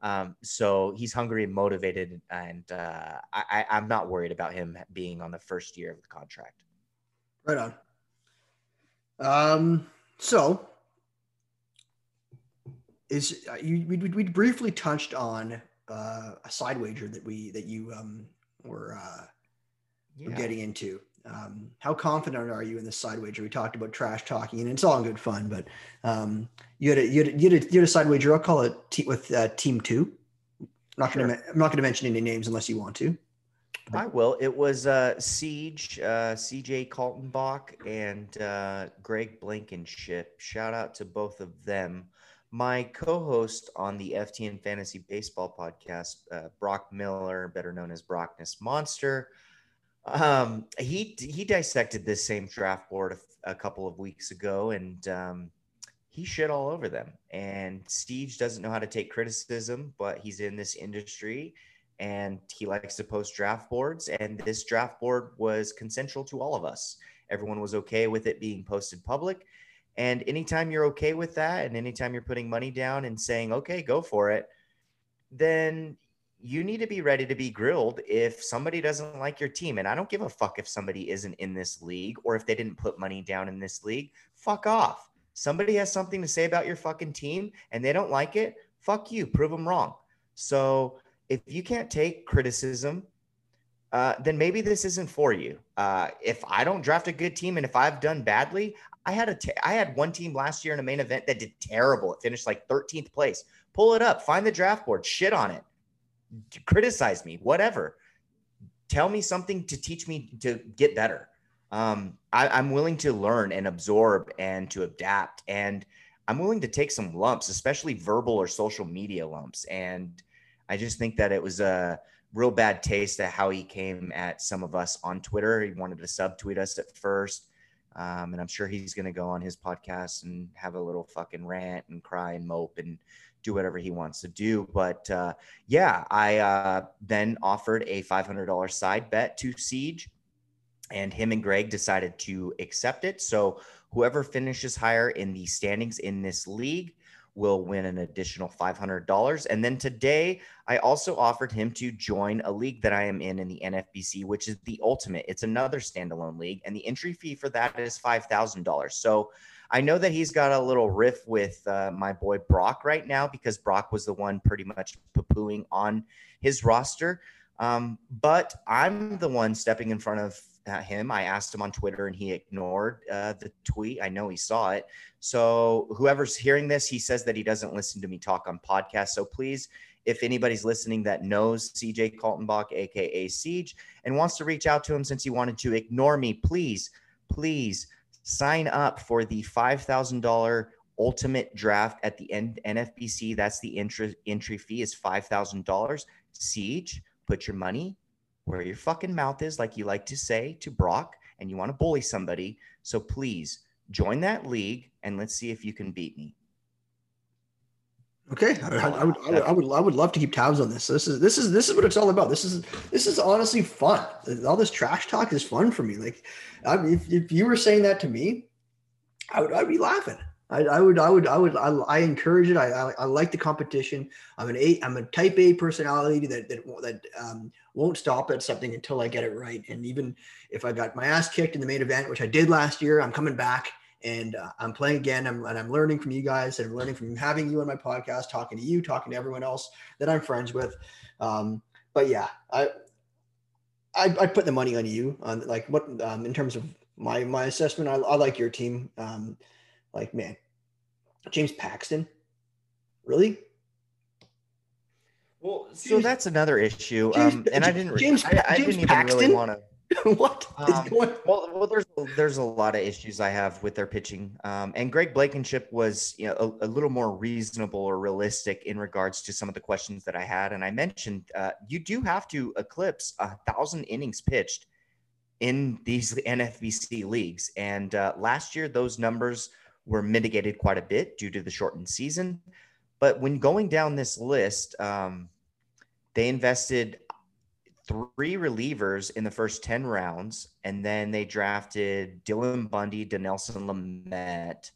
Speaker 2: Um, so he's hungry and motivated, and uh, I, I'm not worried about him being on the first year of the contract.
Speaker 1: Right on. Um, so is uh, you we, we briefly touched on uh, a side wager that we that you um, were, uh, yeah. were getting into. Um, how confident are you in this side wager? We talked about trash talking, and it's all good fun. But um, you had a you had a, you had a, you had a side wager. I'll call it t- with uh, Team Two. I'm not sure. gonna I'm not gonna mention any names unless you want to.
Speaker 2: I will. It was uh, Siege, uh, CJ Kaltenbach, and uh, Greg Blankenship. Shout out to both of them. My co-host on the FTN Fantasy Baseball podcast, uh, Brock Miller, better known as Brockness Monster um, he he dissected this same draft board a, a couple of weeks ago, and um, he shit all over them. And Siege doesn't know how to take criticism, but he's in this industry, and he likes to post draft boards. And this draft board was consensual to all of us. Everyone was okay with it being posted public. And anytime you're okay with that, and anytime you're putting money down and saying, okay, go for it, then you need to be ready to be grilled if somebody doesn't like your team. And I don't give a fuck if somebody isn't in this league or if they didn't put money down in this league. Fuck off. Somebody has something to say about your fucking team and they don't like it. Fuck you. Prove them wrong. So if you can't take criticism, uh, then maybe this isn't for you. Uh, if I don't draft a good team and if I've done badly, I had a I had one team last year in a main event that did terrible. It finished like 13th place. Pull it up, find the draft board, shit on it, criticize me, whatever. Tell me something to teach me to get better. Um, I, I'm willing to learn and absorb and to adapt, and I'm willing to take some lumps, especially verbal or social media lumps. And I just think that it was a real bad taste at how he came at some of us on Twitter. He wanted to subtweet us at first. Um, and I'm sure he's going to go on his podcast and have a little fucking rant and cry and mope and do whatever he wants to do. But uh, yeah, I uh, then offered a $500 side bet to Siege, and him and Greg decided to accept it. So whoever finishes higher in the standings in this league will win an additional $500. And then today, I also offered him to join a league that I am in in the NFBC, which is the Ultimate. It's another standalone league, and the entry fee for that is $5,000. So I know that he's got a little riff with uh, my boy Brock right now because Brock was the one pretty much poo pooing on his roster. Um, but I'm the one stepping in front of him. I asked him on Twitter and he ignored uh, the tweet. I know he saw it. So whoever's hearing this, he says that he doesn't listen to me talk on podcasts. So please, if anybody's listening that knows CJ Kaltenbach, aka Siege, and wants to reach out to him since he wanted to ignore me, please, please sign up for the five thousand dollar ultimate draft at the NFBC. That's the entry entry fee is five thousand dollars. Siege, put your money where your fucking mouth is, like you like to say to Brock, and you want to bully somebody. So please join that league and let's see if you can beat me.
Speaker 1: Okay, I, I, would, I, would, I would, I would love to keep tabs on this. This is, this is, this is what it's all about. This is, this is honestly fun. All this trash talk is fun for me. Like, I mean, if, if you were saying that to me, I would, I'd be laughing. I, I would, I would, I would, I, I encourage it. I, I, I, like the competition. I'm an A, I'm a type A personality that that that um, won't stop at something until I get it right. And even if I got my ass kicked in the main event, which I did last year, I'm coming back and uh, I'm playing again. I'm, and I'm learning from you guys, and I'm learning from having you on my podcast, talking to you, talking to everyone else that I'm friends with. Um, but yeah, I, I, I put the money on you on like what um, in terms of my my assessment. I, I like your team. Um, like, man, James Paxton, really?
Speaker 2: Well, so James, that's another issue. James, um, and I didn't. James, I, I
Speaker 1: James
Speaker 2: didn't
Speaker 1: Paxton?
Speaker 2: really want to.
Speaker 1: what um,
Speaker 2: going? Well, well, there's there's a lot of issues I have with their pitching. Um, and Greg Blankenship was you know a, a, little more reasonable or realistic in regards to some of the questions that I had. And I mentioned uh, you do have to eclipse a thousand innings pitched in these NFBC leagues. And uh, last year, those numbers were mitigated quite a bit due to the shortened season. But when going down this list, um, they invested three relievers in the first 10 rounds, and then they drafted Dylan Bundy, Dinelson Lamet.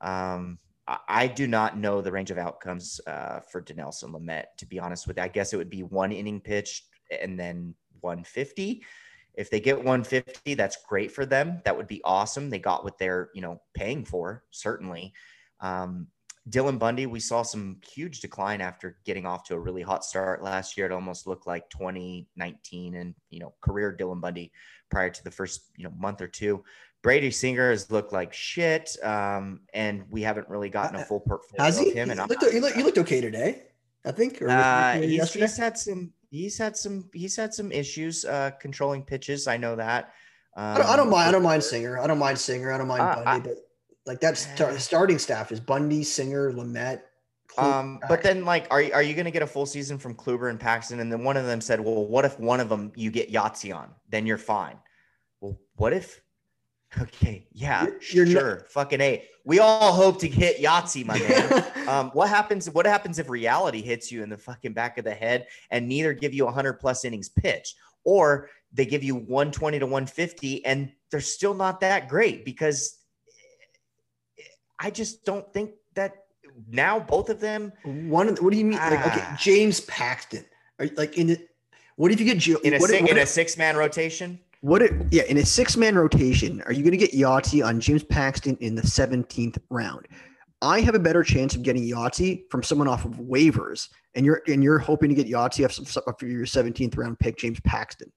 Speaker 2: Um, I do not know the range of outcomes uh, for Dinelson Lamet, to be honest with you. I guess it would be one inning pitched and then 150. If they get 150, that's great for them. That would be awesome. They got what they're, you know, paying for, certainly. Um, Dylan Bundy, we saw some huge decline after getting off to a really hot start last year. It almost looked like 2019 and, you know, career Dylan Bundy prior to the first, you know, month or two. Brady Singer has looked like shit. Um, and we haven't really gotten a uh, full portfolio
Speaker 1: Has he?
Speaker 2: of him.
Speaker 1: And looked, he, looked, he looked okay today, I think.
Speaker 2: Or uh, he's, he's had some he's had some he's had some issues uh, controlling pitches. I know that.
Speaker 1: Um, I, don't, I, don't, mind. I don't mind Singer. I don't mind Singer. I don't mind uh, Bundy. I, but like that's st- starting staff is Bundy, Singer, Lamet.
Speaker 2: um, but then like, are are you going to get a full season from Kluber and Paxton? And then one of them said, "Well, what if one of them you get Yahtzee on? Then you're fine." Well, what if? Okay, yeah, you're, you're sure. Not- Fucking a. We all hope to hit Yahtzee, my man. um, what happens? What happens if reality hits you in the fucking back of the head and neither give you a 100 plus innings pitch, or they give you 120 to 150 and they're still not that great because I just don't think that now both of them.
Speaker 1: One. What do you mean? Ah. Like, okay, ah. James Paxton. Are, like in it. What if you get Joe
Speaker 2: in a,
Speaker 1: what,
Speaker 2: in a six man rotation?
Speaker 1: What? It, yeah, in a six-man rotation, are you going to get Yahtzee on James Paxton in the seventeenth round? I have a better chance of getting Yahtzee from someone off of waivers, and you're and you're hoping to get Yahtzee off for your 17th round pick, James Paxton.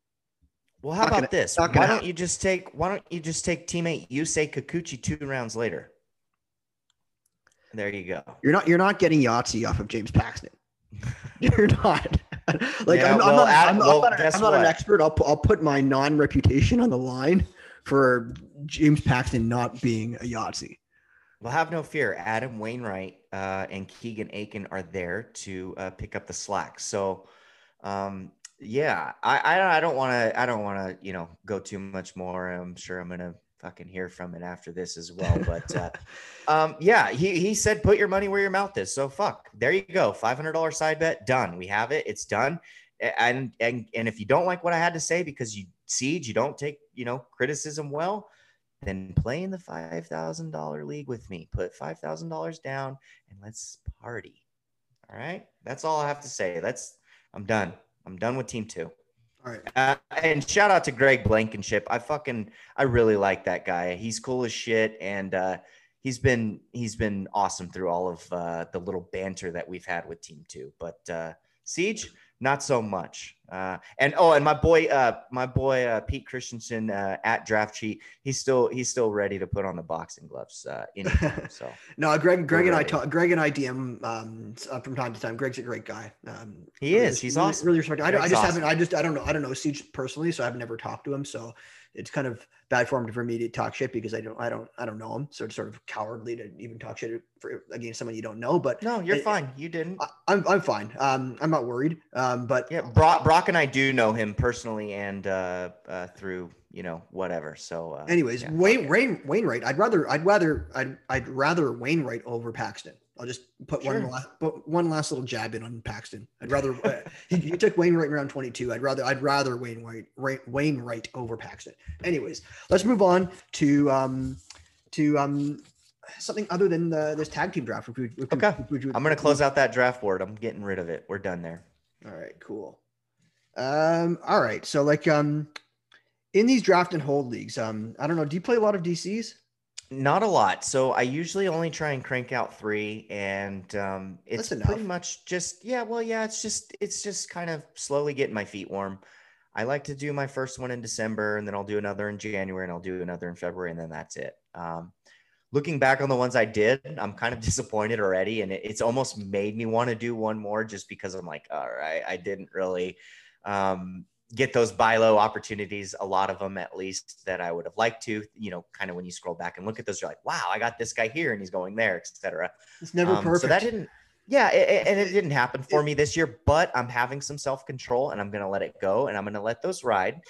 Speaker 2: Well, how
Speaker 1: Not
Speaker 2: about
Speaker 1: gonna-
Speaker 2: this? Why don't
Speaker 1: happen.
Speaker 2: you just take why don't you just take teammate Yusei Kikuchi two rounds later? There you go.
Speaker 1: You're not you're not getting Yahtzee off of James Paxton. You're not. like
Speaker 2: Yeah,
Speaker 1: I'm, I'm not,
Speaker 2: Ad-
Speaker 1: I'm, I'm not,
Speaker 2: guess
Speaker 1: I'm not an expert. I'll I'll put my non reputation on the line for James Paxton not being a Yahtzee.
Speaker 2: Well, have no fear. Adam Wainwright uh, and Keegan Akin are there to uh, pick up the slack. So, um, yeah, I I, I don't want to I don't want to you know go too much more. I'm sure I'm gonna fucking hear from it after this as well. But uh, um, yeah, he he said put your money where your mouth is. So fuck, there you go. Five hundred dollar side bet done. We have it. It's done. And and and if you don't like what I had to say because you siege, you don't take you know criticism well then play in the five thousand dollar league with me. Put five thousand dollars down and let's party. All right, that's all I have to say. That's I'm done. I'm done with team two.
Speaker 1: Right.
Speaker 2: Uh, and shout out to Greg Blankenship. I fucking I really like that guy. He's cool as shit, and uh, he's been he's been awesome through all of uh, the little banter that we've had with Team Two. But uh, Siege, not so much. Uh, and oh, and my boy, uh, my boy uh, Pete Christensen uh, at Draft Cheat, he's still he's still ready to put on the boxing gloves uh, anytime. So
Speaker 1: No, Greg. Greg and I talk. Greg and I DM um, uh, from time to time. Greg's a great guy. Um,
Speaker 2: He
Speaker 1: really
Speaker 2: is. He's
Speaker 1: really,
Speaker 2: awesome.
Speaker 1: Really respected. I, I just
Speaker 2: awesome.
Speaker 1: haven't. I just. I don't know. I don't know Siege personally, so I've never talked to him. So it's kind of bad form for me to talk shit because I don't. I don't. I don't know him. So it's sort of cowardly to even talk shit for against someone you don't know. But
Speaker 2: no, you're
Speaker 1: It-
Speaker 2: fine. You didn't.
Speaker 1: I, I'm. I'm fine. Um, I'm not worried. Um, but
Speaker 2: Yeah, Brock, Brock and I do know him personally and uh, uh, through you know whatever. So, uh,
Speaker 1: Anyways,
Speaker 2: yeah,
Speaker 1: Wayne. Wayne Wainwright. I'd rather I'd rather I'd I'd rather Wainwright over Paxton. I'll just put one
Speaker 2: Sure.
Speaker 1: last put one last little jab in on Paxton. I'd rather uh, he, he took Wainwright in round 22. I'd rather I'd rather Wainwright Wainwright over Paxton. Anyways, let's move on to um to um something other than the, this tag team draft. we- we-
Speaker 2: Okay.
Speaker 1: we-
Speaker 2: I'm gonna close out that draft board. I'm getting rid of it. We're done there.
Speaker 1: All right, cool. Um, all right. So like um in these draft and hold leagues, um, I don't know, do you play a lot of DCs?
Speaker 2: Not a lot. So I usually only try and crank out three, and um, it's pretty much just yeah. Well, yeah. It's just it's just kind of slowly getting my feet warm. I like to do my first one in December, and then I'll do another in January, and I'll do another in February, and then that's it. Um, looking back on the ones I did, I'm kind of disappointed already, and it, it's almost made me want to do one more just because I'm like, all right, I didn't really um, get those buy low opportunities, a lot of them at least that I would have liked to. You know, kind of when you scroll back and look at those, you're like, wow, I got this guy here, and he's going there, etc.
Speaker 1: It's never
Speaker 2: Um,
Speaker 1: perfect.
Speaker 2: So that didn't, yeah, it, and it didn't happen for me this year. But I'm having some self control, and I'm gonna let it go, and I'm gonna let those ride.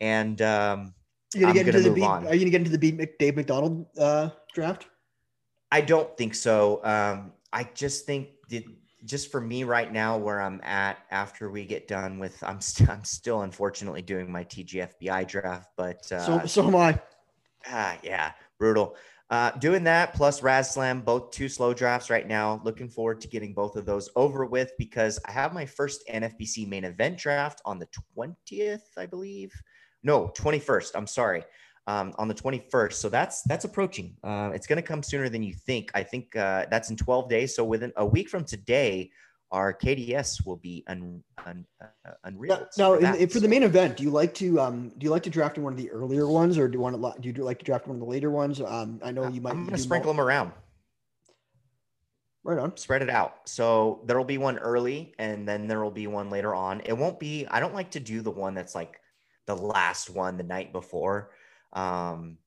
Speaker 2: And um,
Speaker 1: You gonna
Speaker 2: I'm
Speaker 1: get into the beat?
Speaker 2: on.
Speaker 1: Are you gonna get into the beat Mc- Dave McDonald uh, draft?
Speaker 2: I don't think so. Um, I just think that just for me right now, where I'm at after we get done with, I'm st- I'm still unfortunately doing my TGFBI draft, but uh,
Speaker 1: so so am I.
Speaker 2: Ah, yeah, brutal. Uh, doing that plus RazzSlam, both two slow drafts right now. Looking forward to getting both of those over with because I have my first NFBC main event draft on the 20th, I believe. No, 21st. I'm sorry. Um, on the 21st. So that's that's approaching. Uh, it's going to come sooner than you think. I think uh, that's in 12 days. So within a week from today, our KDS will be un, un, uh, unreal.
Speaker 1: Now, now
Speaker 2: for
Speaker 1: in, for the main event, do you like to um do you like to draft in one of the earlier ones, or do you want to do you like to draft one of the later ones? Um, I know you might.
Speaker 2: I'm going to sprinkle
Speaker 1: mul-
Speaker 2: them around.
Speaker 1: Right on.
Speaker 2: spread it out. So there'll be one early and then there will be one later on. It won't be, I don't like to do the one that's like the last one the night before. Um,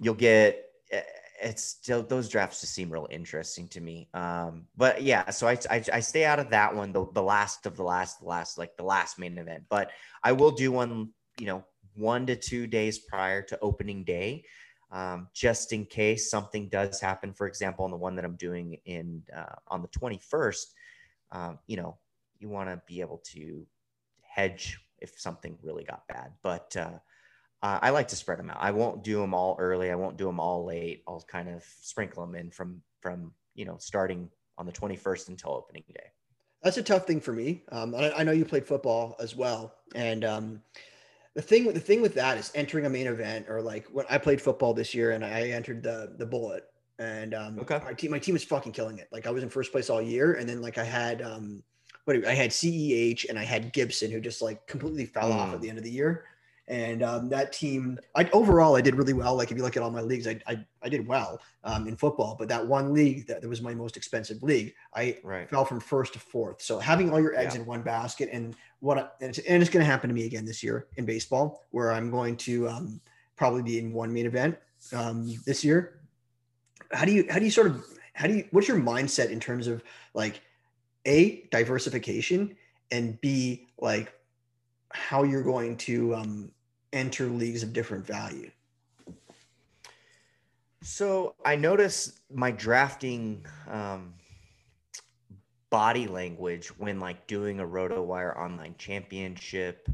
Speaker 2: you'll get, eh, it's still, those drafts just seem real interesting to me. Um, but yeah, so I, I, I stay out of that one, the, the last of the last, the last, like the last main event, but I will do one, you know, one to two days prior to opening day um, just in case something does happen. For example, on the one that I'm doing in uh, on the 21st, um, you know, you want to be able to hedge if something really got bad. But uh, uh, I like to spread them out. I won't do them all early. I won't do them all late. I'll kind of sprinkle them in from from you know starting on the 21st until opening day.
Speaker 1: That's a tough thing for me. Um, I, I know you played football as well, and um, the thing with the thing with that is entering a main event or like when I played football this year and I entered the the bullet. and um,
Speaker 2: Okay.
Speaker 1: my team my team was fucking killing it. Like I was in first place all year, and then like I had um, what I had Ceh and I had Gibson who just like completely fell off
Speaker 2: Mm.
Speaker 1: at the end of the year. And um, that team, I overall I did really well. Like if you look at all my leagues, I I, I did well um, in football. But that one league that, that was my most expensive league, I
Speaker 2: Right.
Speaker 1: fell from first to fourth. So having all your eggs
Speaker 2: Yeah.
Speaker 1: in one basket and what I- and it's, and it's going to happen to me again this year in baseball, where I'm going to um, probably be in one main event um, this year. How do you how do you sort of how do you what's your mindset in terms of like a diversification and b like how you're going to um, enter leagues of different value?
Speaker 2: So I notice my drafting um, body language when like doing a RotoWire online championship.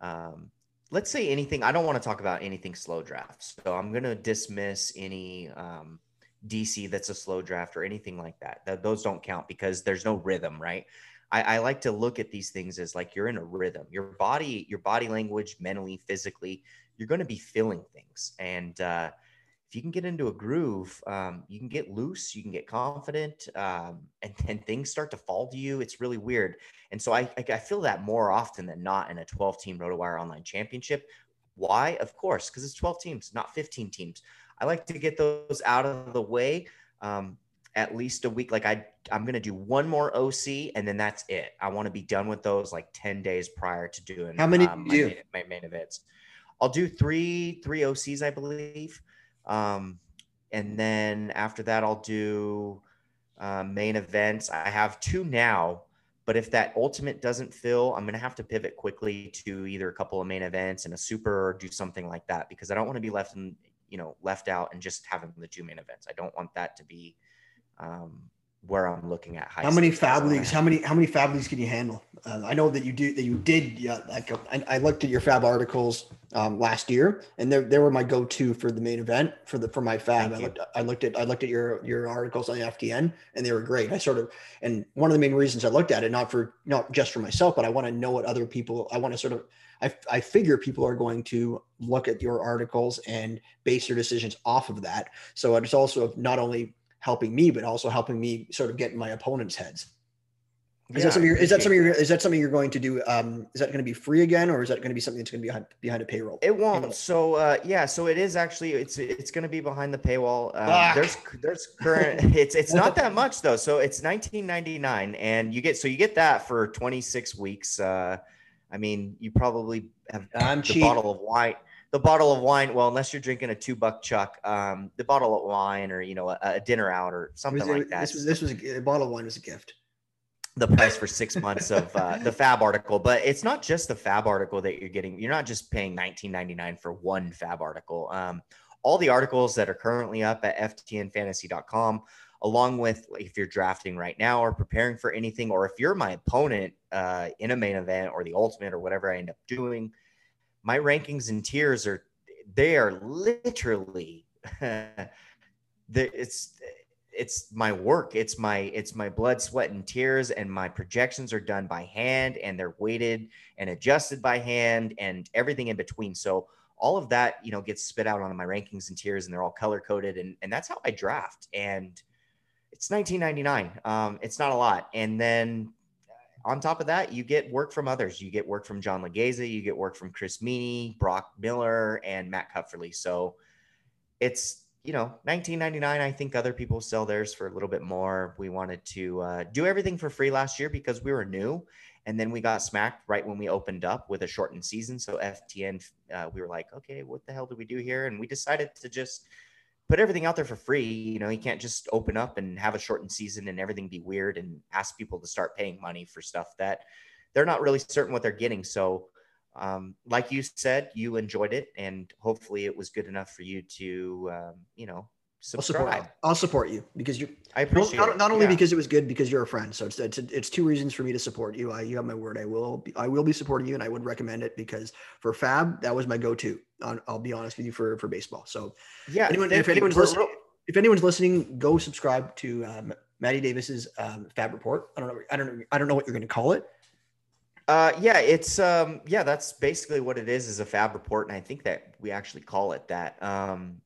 Speaker 2: Um, let's say anything. I don't want to talk about anything slow drafts, so I'm gonna dismiss any um, DC that's a slow draft or anything like that. Th- those don't count because there's no rhythm, right? I, I like to look at these things as like you're in a rhythm. Your body, your body language, mentally, physically, you're going to be feeling things, and uh, if you can get into a groove, um, you can get loose, you can get confident, um, and then things start to fall to you. It's really weird. And so I, I, feel that more often than not in a 12 team RotoWire online championship. Why? Of course, because it's 12 teams, not 15 teams. I like to get those out of the way um, at least a week. Like I, I'm to do one more OC and then that's it. I want to be done with those like 10 days prior to doing
Speaker 1: How many
Speaker 2: um,
Speaker 1: do you
Speaker 2: my,
Speaker 1: do?
Speaker 2: main, my main events. I'll do three, three OCs, I believe. Um, and then after that, I'll do uh, main events. I have two now, but if that ultimate doesn't fill, I'm going to have to pivot quickly to either a couple of main events and a super or do something like that because I don't want to be left in, you know, left out and just having the two main events. I don't want that to be um, where I'm looking at. High
Speaker 1: How many.
Speaker 2: FAAB
Speaker 1: leagues? How many how many FAAB leagues can you handle? Uh, I know that you do that you did. Yeah, like I, I looked at your FAAB articles um, last year, and they they were my go to for the main event for the for my
Speaker 2: FAAB.
Speaker 1: I looked, I looked at I looked at your your articles on the FTN, and they were great. I sort of and one of the main reasons I looked at it not for not just for myself, but I want to know what other people. I want to sort of I, I figure people are going to look at your articles and base their decisions off of that. So it's also not only helping me, but also helping me sort of get in my opponent's heads. Is
Speaker 2: Yeah,
Speaker 1: that something? You're, is that something? You're, is that something you're going to do? Um, is that going to be free again, or is that going to be something that's going to be behind, behind a payroll?
Speaker 2: It won't. So uh, yeah, so it is actually it's it's going to be behind the paywall. Um, there's there's current it's it's not that much though. So it's 19.99 and you get so you get that for 26 weeks. Uh, I mean, you probably have
Speaker 1: I'm
Speaker 2: the
Speaker 1: cheap.
Speaker 2: bottle of wine. The bottle of wine. Well, unless you're drinking a two buck chuck, um, the bottle of wine or you know a, a dinner out or something
Speaker 1: was-
Speaker 2: like that.
Speaker 1: This was this was a, a bottle of wine was a gift.
Speaker 2: the price for six months of uh, the FAAB article but it's not just the FAAB article that you're getting you're not just paying 19.99 for one FAAB article um, all the articles that are currently up at ftnfantasy.com along with if you're drafting right now or preparing for anything or if you're my opponent uh, in a main event or the ultimate or whatever i end up doing my rankings and tiers are they are literally it's it's my work. It's my it's my blood sweat and tears and my projections are done by hand and they're weighted and adjusted by hand and everything in between. So all of that you know gets spit out on my rankings and tiers and they're all color coded and, and that's how i draft. And it's 1999 um, it's not a lot. And then on top of that you get work from others. You get work from john Laghezza you get work from chris Meaney brock miller and matt cufferly. So it's you know 1999 i think other people sell theirs for a little bit more. We wanted to uh, do everything for free last year because we were new and then we got smacked right when we opened up with a shortened season. So ftn uh, we were like okay what the hell did we do here? And we decided to just put everything out there for free you know you can't just open up and have a shortened season and everything be weird and ask people to start paying money for stuff that they're not really certain what they're getting. So um, like you said, you enjoyed it, and hopefully, it was good enough for you to, um, you know,
Speaker 1: I'll support. I'll support you because you
Speaker 2: I appreciate
Speaker 1: not, not only
Speaker 2: Yeah.
Speaker 1: because it was good because you're a friend. So it's it's, it's two reasons for me to support you. I, you have my word. I will be, I will be supporting you, and I would recommend it because for FAAB that was my go-to. On, I'll be honest with you for for baseball. So
Speaker 2: yeah,
Speaker 1: anyone, if anyone's listening, if anyone's listening, go subscribe to um, Maddie Davis's um, FAAB Report. I don't know. I don't know. I don't know what you're going to call it.
Speaker 2: Uh, yeah, it's um, yeah, that's basically what it is, is a FAAB report, and I think that we actually call it that. Um,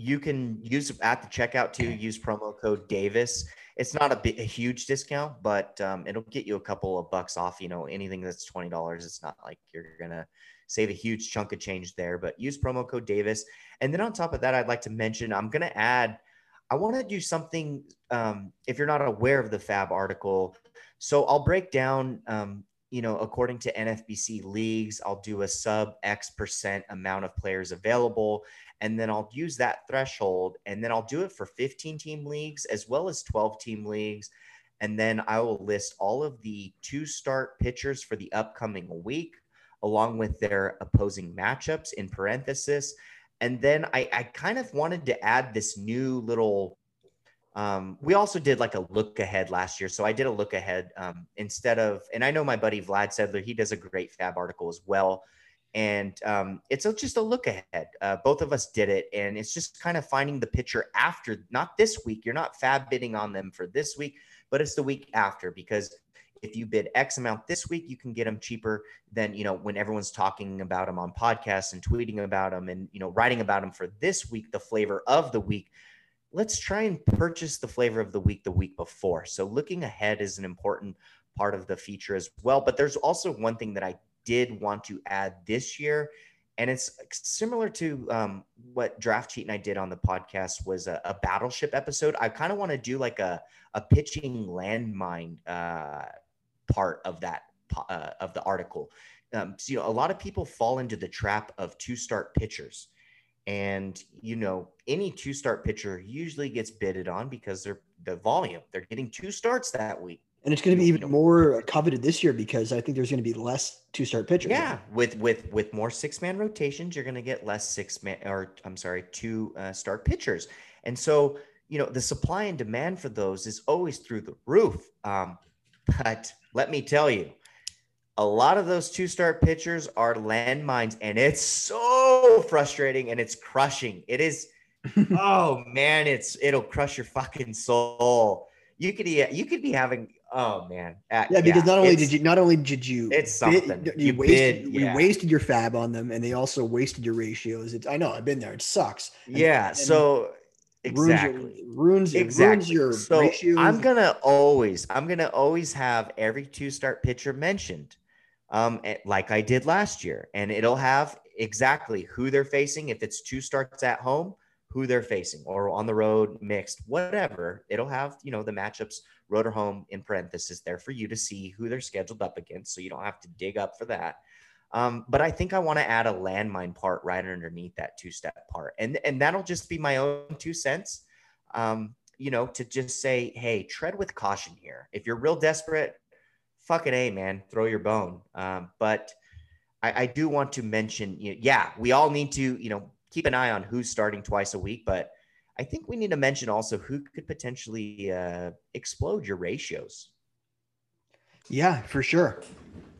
Speaker 2: you can use at the checkout too. Use promo code Davis. It's not a, a huge discount, but um, it'll get you a couple of bucks off. You know, anything that's twenty dollars. It's not like you're gonna save a huge chunk of change there. But use promo code Davis, and then on top of that, I'd like to mention I'm gonna add. I want to do something. Um, if you're not aware of the FAAB article, so I'll break down um, you know, according to NFBC leagues, I'll do a sub X percent amount of players available. And then I'll use that threshold. And then I'll do it for 15 team leagues as well as 12 team leagues. And then I will list all of the two start pitchers for the upcoming week, along with their opposing matchups in parenthesis. And then I, I kind of wanted to add this new little um, we also did like a look ahead last year. So I did a look ahead um, instead of, and I know my buddy Vlad Sedler, he does a great FAAB article as well. And um, it's a, just a look ahead. Uh, both of us did it. And it's just kind of finding the pitcher after, not this week. You're not FAAB bidding on them for this week, but it's the week after because if you bid X amount this week, you can get them cheaper than, you know, when everyone's talking about them on podcasts and tweeting about them and, you know, writing about them for this week, the flavor of the week let's try and purchase the flavor of the week the week before. So looking ahead is an important part of the feature as well. But there's also one thing that I did want to add this year, and it's similar to um, what Draft Cheat and I did on the podcast was a, a battleship episode. I kind of want to do like a a pitching landmine uh, part of that uh, of the article. Um, so, you know, a lot of people fall into the trap of two start pitchers and you know, any two start pitcher usually gets bidded on because they're the volume. They're getting two starts that week.
Speaker 1: And it's going to be even more coveted this year because I think there's going to be less two start pitchers.
Speaker 2: Yeah, with with with more six man rotations, you're going to get less six man or I'm sorry, two uh, start pitchers. And so you know the supply and demand for those is always through the roof. Um, but let me tell you, a lot of those two start pitchers are landmines, and it's so frustrating and it's crushing. It is, oh man, it's it'll crush your fucking soul. You could you could be having oh man
Speaker 1: uh, yeah because yeah, not only did you not only did you
Speaker 2: it's something
Speaker 1: you, you, wasted bid, yeah. you wasted your FAAB on them and they also wasted your ratios. It's I know I've been there. It sucks.
Speaker 2: And, yeah. And so exactly
Speaker 1: ruins, your, ruins, exactly. your
Speaker 2: so ratios. I'm gonna always I'm gonna always have every two start pitcher mentioned um, eh, like I did last year. And it'll have exactly who they're facing. If it's two starts at home, who they're facing, or on the road, mixed, whatever. It'll have, you know, the matchups, road or home in parenthesis there for you to see who they're scheduled up against. So you don't have to dig up for that. Um, but I think I want to add a landmine part right underneath that two step part. And, and that'll just be my own two cents. Um, you know, to just say, hey, tread with caution here. If you're real desperate, fucking a man, throw your bone. Um, but I, I, do want to mention, you know, yeah, we all need to, you know, keep an eye on who's starting twice a week, but I think we need to mention also who could potentially uh, explode your ratios.
Speaker 1: Yeah, for sure.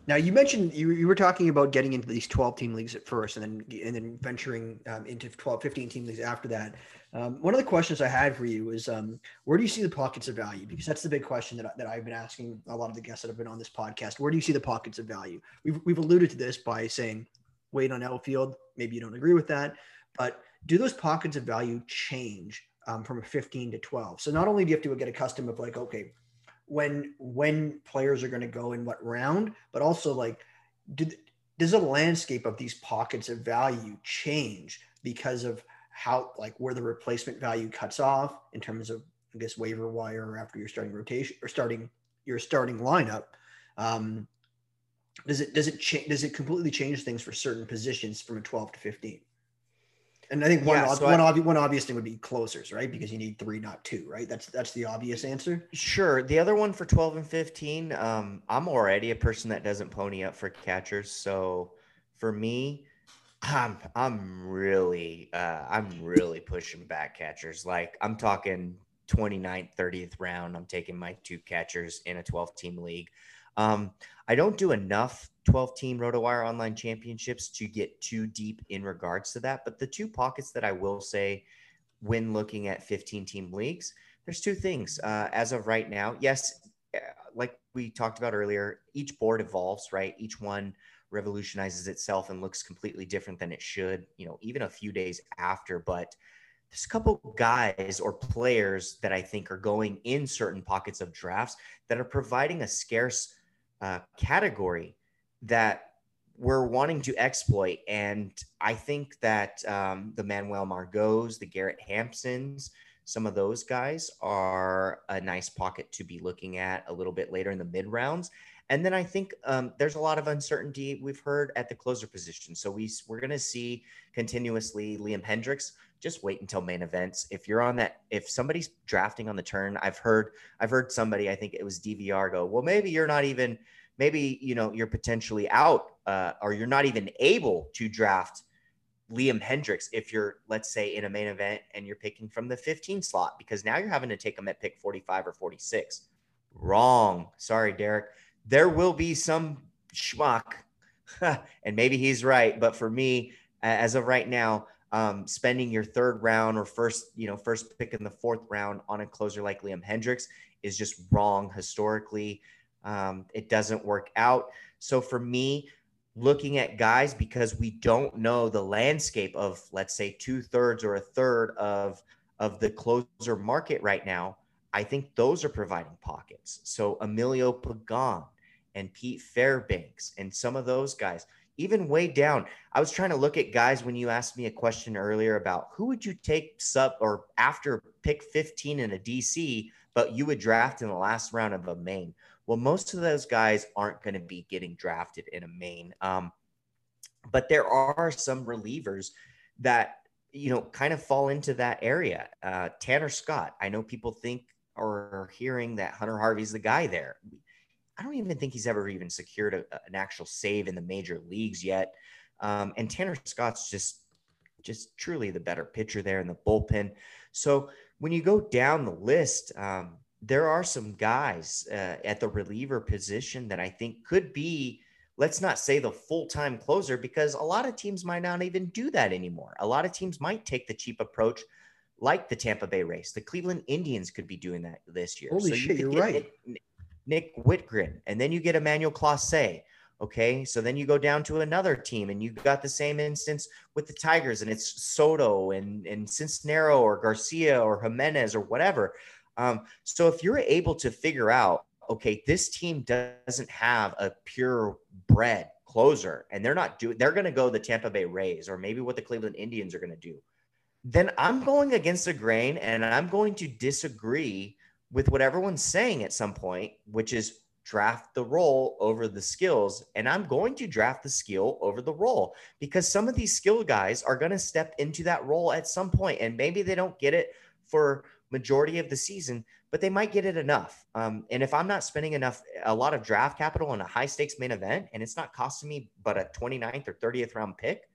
Speaker 1: Now you mentioned you, you were talking about getting into these 12 team leagues at first and then and then venturing um, into 12 15 team leagues after that. Um, one of the questions I had for you is um, where do you see the pockets of value? Because that's the big question that, that I've been asking a lot of the guests that have been on this podcast. Where do you see the pockets of value? We've, we've alluded to this by saying wait on outfield. Maybe you don't agree with that, but do those pockets of value change um, from a 15 to 12? So not only do you have to get accustomed of like, okay, when when players are going to go in what round, but also like, does the landscape of these pockets of value change because of how like where the replacement value cuts off in terms of I guess waiver wire or after your starting rotation or starting your starting lineup. Um, does it does it change does it completely change things for certain positions from a 12 to 15? And I think one, yeah, so one, I, one obvious thing would be closers, right? Because you need three, not two, right? That's that's the obvious answer.
Speaker 2: Sure. The other one for 12 and 15, um, I'm already a person that doesn't pony up for catchers. So for me, I'm I'm really uh, I'm really pushing back catchers. Like I'm talking 29th, 30th round. I'm taking my two catchers in a 12 team league. Um, I don't do enough 12 team RotoWire online championships to get too deep in regards to that. But the two pockets that I will say when looking at 15 team leagues, there's two things. Uh, as of right now, yes, uh, like we talked about earlier, each board evolves, right? Each one revolutionizes itself and looks completely different than it should, you know, even a few days after. But there's a couple guys or players that I think are going in certain pockets of drafts that are providing a scarce uh, category that we're wanting to exploit. And I think that um, the Manuel Margot's, the Garrett Hampsons, some of those guys are a nice pocket to be looking at a little bit later in the mid rounds. And then I think um, there's a lot of uncertainty we've heard at the closer position. So we we're going to see continuously Liam Hendriks. Just wait until main events. If you're on that, if somebody's drafting on the turn, I've heard I've heard somebody, I think it was DVR, go, well, maybe you're not even, maybe you know you're potentially out, uh, or you're not even able to draft Liam Hendriks if you're, let's say, in a main event and you're picking from the 15 slot because now you're having to take them at pick 45 or 46. Wrong. Sorry, Derek there will be some schmuck, and maybe he's right. But for me, as of right now, um, spending your third round or first, you know, first pick in the fourth round on a closer like Liam Hendriks is just wrong historically. Um, it doesn't work out. So for me, looking at guys because we don't know the landscape of, let's say, two thirds or a third of of the closer market right now, I think those are providing pockets. So Emilio Pagan and Pete Fairbanks and some of those guys, even way down. I was trying to look at guys when you asked me a question earlier about who would you take sub or after pick 15 in a DC, but you would draft in the last round of a main. Well, most of those guys aren't going to be getting drafted in a main. Um, but there are some relievers that you know kind of fall into that area. Uh, Tanner Scott. I know people think or hearing that Hunter Harvey's the guy there. I don't even think he's ever even secured a, an actual save in the major leagues yet. Um, and Tanner Scott's just just truly the better pitcher there in the bullpen. So when you go down the list, um, there are some guys uh, at the reliever position that I think could be, let's not say the full time closer, because a lot of teams might not even do that anymore. A lot of teams might take the cheap approach like the Tampa Bay Rays. The Cleveland Indians could be doing that this year.
Speaker 1: Holy so shit, you are right.
Speaker 2: Nick, Nick Wittgren, and then you get Emmanuel Clase. Okay, so then you go down to another team, and you got the same instance with the Tigers, and it's Soto and and Cisnero or Garcia or Jimenez or whatever. Um, so if you're able to figure out, okay, this team doesn't have a pure bred closer, and they're not doing, they're going to go the Tampa Bay Rays or maybe what the Cleveland Indians are going to do then I'm going against the grain and I'm going to disagree with what everyone's saying at some point, which is draft the role over the skills. And I'm going to draft the skill over the role because some of these skill guys are going to step into that role at some point, and maybe they don't get it for majority of the season, but they might get it enough. Um, and if I'm not spending enough, a lot of draft capital on a high stakes main event, and it's not costing me but a 29th or 30th round pick,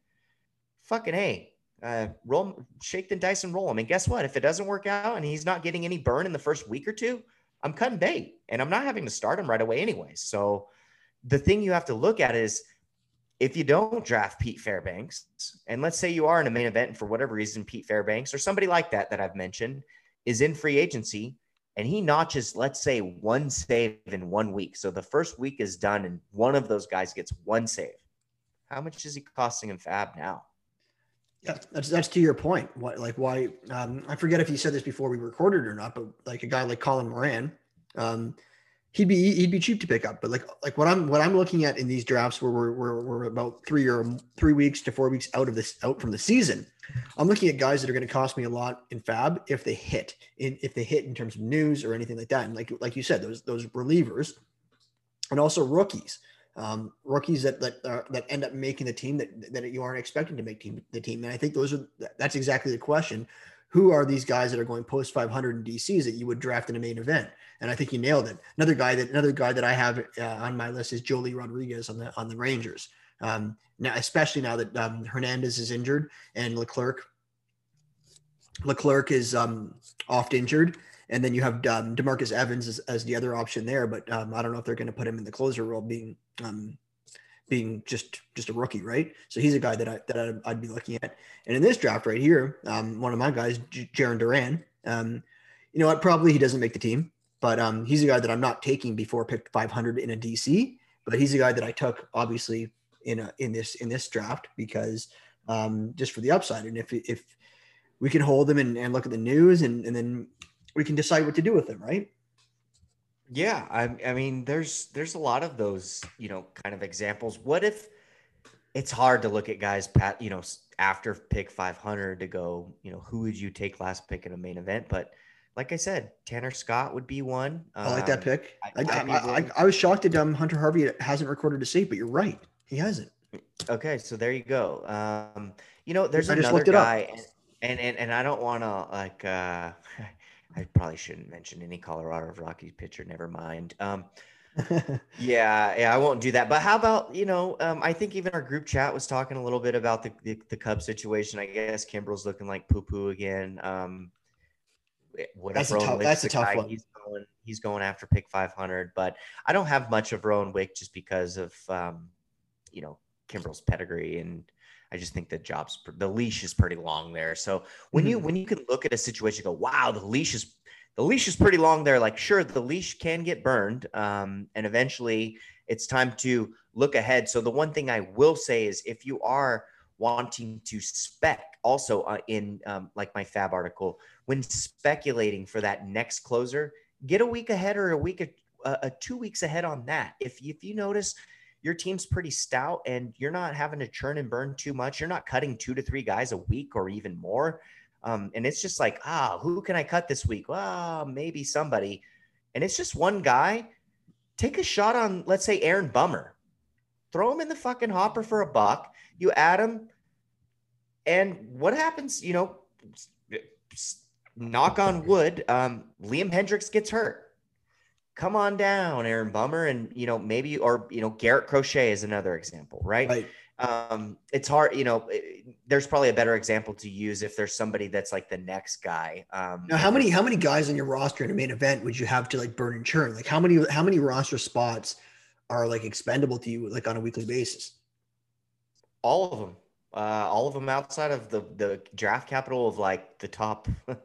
Speaker 2: fucking hey, uh, roll, shake the dice and roll him. And guess what? If it doesn't work out and he's not getting any burn in the first week or two, I'm cutting bait and I'm not having to start him right away anyway. So the thing you have to look at is if you don't draft Pete Fairbanks, and let's say you are in a main event and for whatever reason, Pete Fairbanks or somebody like that that I've mentioned is in free agency and he notches, let's say, one save in one week. So the first week is done and one of those guys gets one save. How much is he costing in FAAB now?
Speaker 1: Yeah, that's that's to your point. What like why? Um, I forget if you said this before we recorded or not, but like a guy like Colin Moran, um, he'd be he'd be cheap to pick up. But like like what I'm what I'm looking at in these drafts where we're we're, we're about three or three weeks to four weeks out of this out from the season, I'm looking at guys that are going to cost me a lot in FAAB if they hit in if they hit in terms of news or anything like that. And like like you said, those those relievers, and also rookies um, rookies that that are, that end up making the team that that you aren't expecting to make team, the team. And I think those are that's exactly the question. Who are these guys that are going post 500 in DCs that you would draft in a main event? And I think you nailed it. Another guy that another guy that I have uh, on my list is Joely Rodriguez on the on the Rangers. Um, now, especially now that um, Hernandez is injured and Leclerc Leclerc is um, oft injured. And then you have um, Demarcus Evans as, as, the other option there, but um, I don't know if they're going to put him in the closer role, being um, being just just a rookie, right? So he's a guy that I that I'd, I'd be looking at. And in this draft right here, um, one of my guys, J- Jarren Duran, um, you know what? Probably he doesn't make the team, but um, he's a guy that I'm not taking before pick 500 in a DC. But he's a guy that I took obviously in a in this in this draft because um, just for the upside. And if if we can hold them and, and look at the news and, and then we can decide what to do with them, right?
Speaker 2: Yeah, I, I mean, there's there's a lot of those, you know, kind of examples. What if it's hard to look at guys, pat, you know, after pick 500 to go, you know, who would you take last pick in a main event? But like I said, Tanner Scott would be one.
Speaker 1: I like that um, pick. I, I, I, I, was shocked that um, Hunter Harvey hasn't recorded a save, but you're right, he hasn't.
Speaker 2: Okay, so there you go. Um, you know, there's another guy, and, and, and and I don't want to like. uh I probably shouldn't mention any Colorado Rockies pitcher. Never mind. Um, yeah, yeah, I won't do that. But how about you know? Um, I think even our group chat was talking a little bit about the the, the Cub situation. I guess Kimbrel's looking like poo poo again. Um,
Speaker 1: that's a tough. That's a tough guy, one.
Speaker 2: He's going. He's going after pick 500. But I don't have much of Rowan Wick just because of um, you know Kimbrel's pedigree and I just think the jobs the leash is pretty long there. So when mm-hmm. you when you can look at a situation, go, wow, the leash is the leash is pretty long there. Like, sure, the leash can get burned, um, and eventually it's time to look ahead. So the one thing I will say is, if you are wanting to spec, also uh, in um, like my FAAB article, when speculating for that next closer, get a week ahead or a week, uh, a two weeks ahead on that. If if you notice your team's pretty stout and you're not having to churn and burn too much. You're not cutting two to three guys a week or even more. Um, and it's just like, ah, who can I cut this week? Well, maybe somebody. And it's just one guy. Take a shot on, let's say, Aaron Bummer. Throw him in the fucking hopper for a buck. You add him. And what happens? You know, knock on wood, um, Liam Hendriks gets hurt come on down, Aaron Bummer, and you know maybe or you know Garrett Crochet is another example, right?
Speaker 1: Right.
Speaker 2: Um, it's hard, you know. It, there's probably a better example to use if there's somebody that's like the next guy. Um,
Speaker 1: now, how many how many guys on your roster in a main event would you have to like burn and churn? Like how many how many roster spots are like expendable to you like on a weekly basis?
Speaker 2: All of them. Uh, all of them outside of the the draft capital of like the top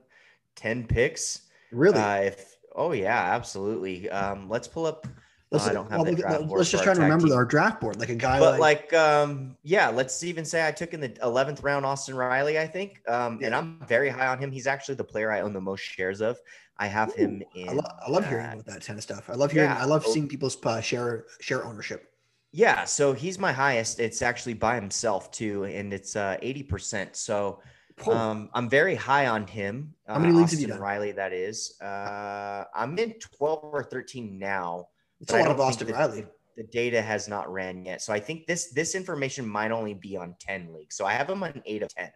Speaker 2: 10 picks.
Speaker 1: Really?
Speaker 2: Uh, if Oh yeah, absolutely. Um, let's pull up.
Speaker 1: Let's, I don't have well, let's just try to remember team. our draft board, like a guy.
Speaker 2: But like, like, um, yeah, let's even say I took in the eleventh round Austin Riley. I think, um, yeah. and I'm very high on him. He's actually the player I own the most shares of. I have Ooh, him in.
Speaker 1: I, lo- I love hearing about that kind of stuff. I love hearing. Yeah, I love seeing people's uh, share share ownership.
Speaker 2: Yeah, so he's my highest. It's actually by himself too, and it's uh, eighty uh, percent. So um, I'm very high on him.
Speaker 1: How many uh, leagues have you done?
Speaker 2: Riley, that is. Uh, I'm in 12 or 13 now.
Speaker 1: It's a lot of Austin Riley.
Speaker 2: The data has not ran yet, so I think this this information might only be on 10 leagues. So I have them on eight of 10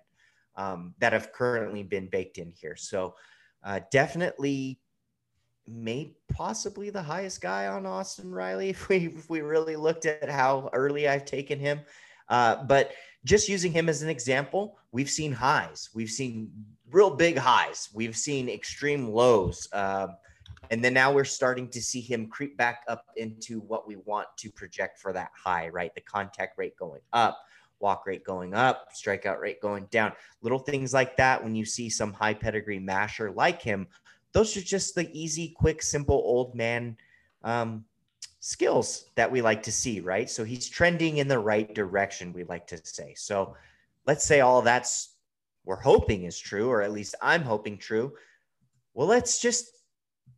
Speaker 2: um, that have currently been baked in here. So uh, definitely, may possibly the highest guy on Austin Riley if we if we really looked at how early I've taken him. Uh, but just using him as an example, we've seen highs, we've seen real big highs, we've seen extreme lows. Uh, and then now we're starting to see him creep back up into what we want to project for that high, right? The contact rate going up, walk rate going up, strikeout rate going down. Little things like that. When you see some high pedigree masher like him, those are just the easy, quick, simple old man um, skills that we like to see, right? So he's trending in the right direction, we like to say. So let's say all that's we're hoping is true, or at least I'm hoping true. Well, let's just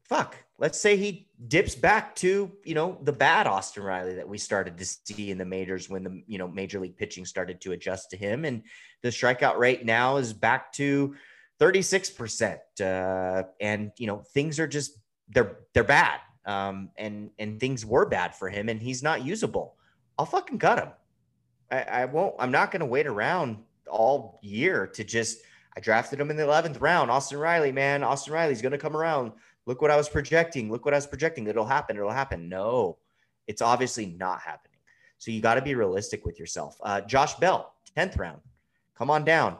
Speaker 2: fuck. Let's say he dips back to, you know, the bad Austin Riley that we started to see in the majors when the, you know, major league pitching started to adjust to him. And the strikeout rate now is back to 36%. Uh, and, you know, things are just, they're, they're bad um, and and things were bad for him, and he's not usable. I'll fucking cut him. I, I won't. I'm not going to wait around all year to just. I drafted him in the 11th round. Austin Riley, man, Austin Riley's going to come around. Look what I was projecting. Look what I was projecting. It'll happen. It'll happen. No, it's obviously not happening. So you got to be realistic with yourself. Uh, Josh Bell, 10th round. Come on down.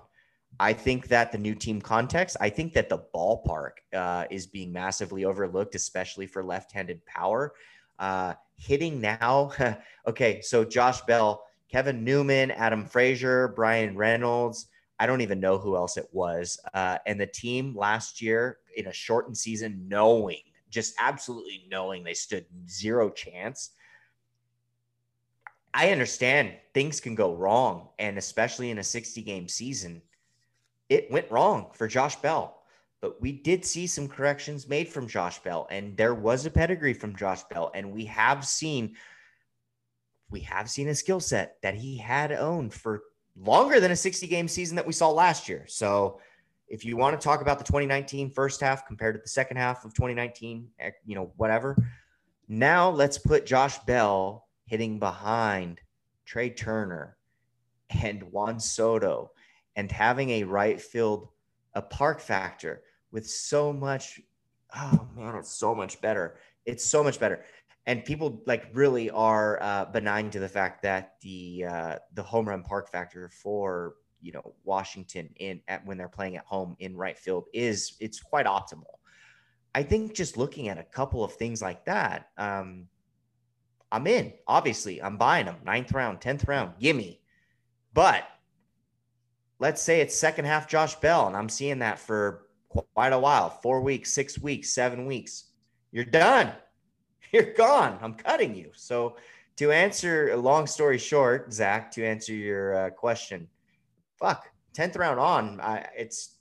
Speaker 2: I think that the new team context, I think that the ballpark uh, is being massively overlooked, especially for left handed power. Uh, hitting now, okay, so Josh Bell, Kevin Newman, Adam Frazier, Bryan Reynolds. I don't even know who else it was. Uh, and the team last year in a shortened season, knowing, just absolutely knowing they stood zero chance. I understand things can go wrong, and especially in a 60 game season it went wrong for Josh Bell. But we did see some corrections made from Josh Bell, and there was a pedigree from Josh Bell, and we have seen we have seen a skill set that he had owned for longer than a 60 game season that we saw last year. So if you want to talk about the 2019 first half compared to the second half of 2019, eh, you know, whatever. Now let's put Josh Bell hitting behind Trea Turner and Juan Soto and having a right field, a park factor with so much. Oh man, it's so much better. It's so much better and people like really are uh, benign to the fact that the uh, the home run park factor for you know Washington in at when they're playing at home in right field is it's quite optimal. I think just looking at a couple of things like that, um, I'm in. Obviously, I'm buying them. Ninth round, tenth round, gimme. But let's say it's second half Josh Bell, and I'm seeing that for quite a while four weeks, six weeks, seven weeks. You're done. you're gone. I'm cutting you. So, to answer a long story short, Zach, to answer your uh, question, fuck, 10th round on, I, it's,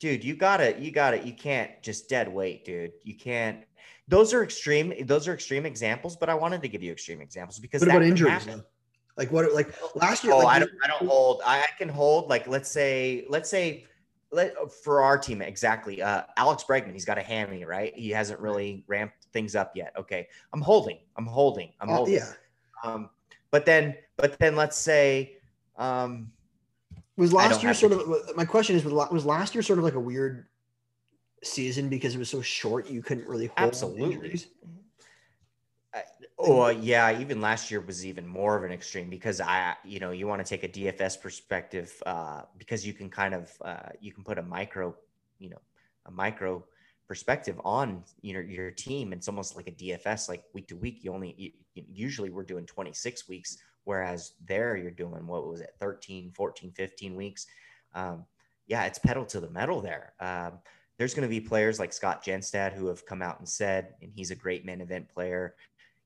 Speaker 2: dude, you gotta, you gotta, you can't just dead weight, dude. You can't. Those are extreme. Those are extreme examples, but I wanted to give you extreme examples because
Speaker 1: what about injuries? Like what? Like last year?
Speaker 2: Oh,
Speaker 1: like
Speaker 2: I don't. I don't hold. I, I can hold. Like let's say, let's say let for our team exactly. Uh, Alex Bregman, he's got a hammy, right? He hasn't really ramped things up yet. Okay, I'm holding. I'm holding. I'm uh, holding.
Speaker 1: yeah.
Speaker 2: Um, but then, but then, let's say, um,
Speaker 1: was last year sort of? My question is, was last year sort of like a weird season because it was so short? You couldn't really hold
Speaker 2: absolutely. Injuries? Oh yeah, even last year was even more of an extreme because I, you know, you want to take a DFS perspective uh, because you can kind of uh, you can put a micro, you know, a micro perspective on you know your team. It's almost like a DFS, like week to week. You only you, usually we're doing 26 weeks, whereas there you're doing what was it, 13, 14, 15 weeks. Um, yeah, it's pedal to the metal there. Um, there's going to be players like Scott Genstad who have come out and said, and he's a great main event player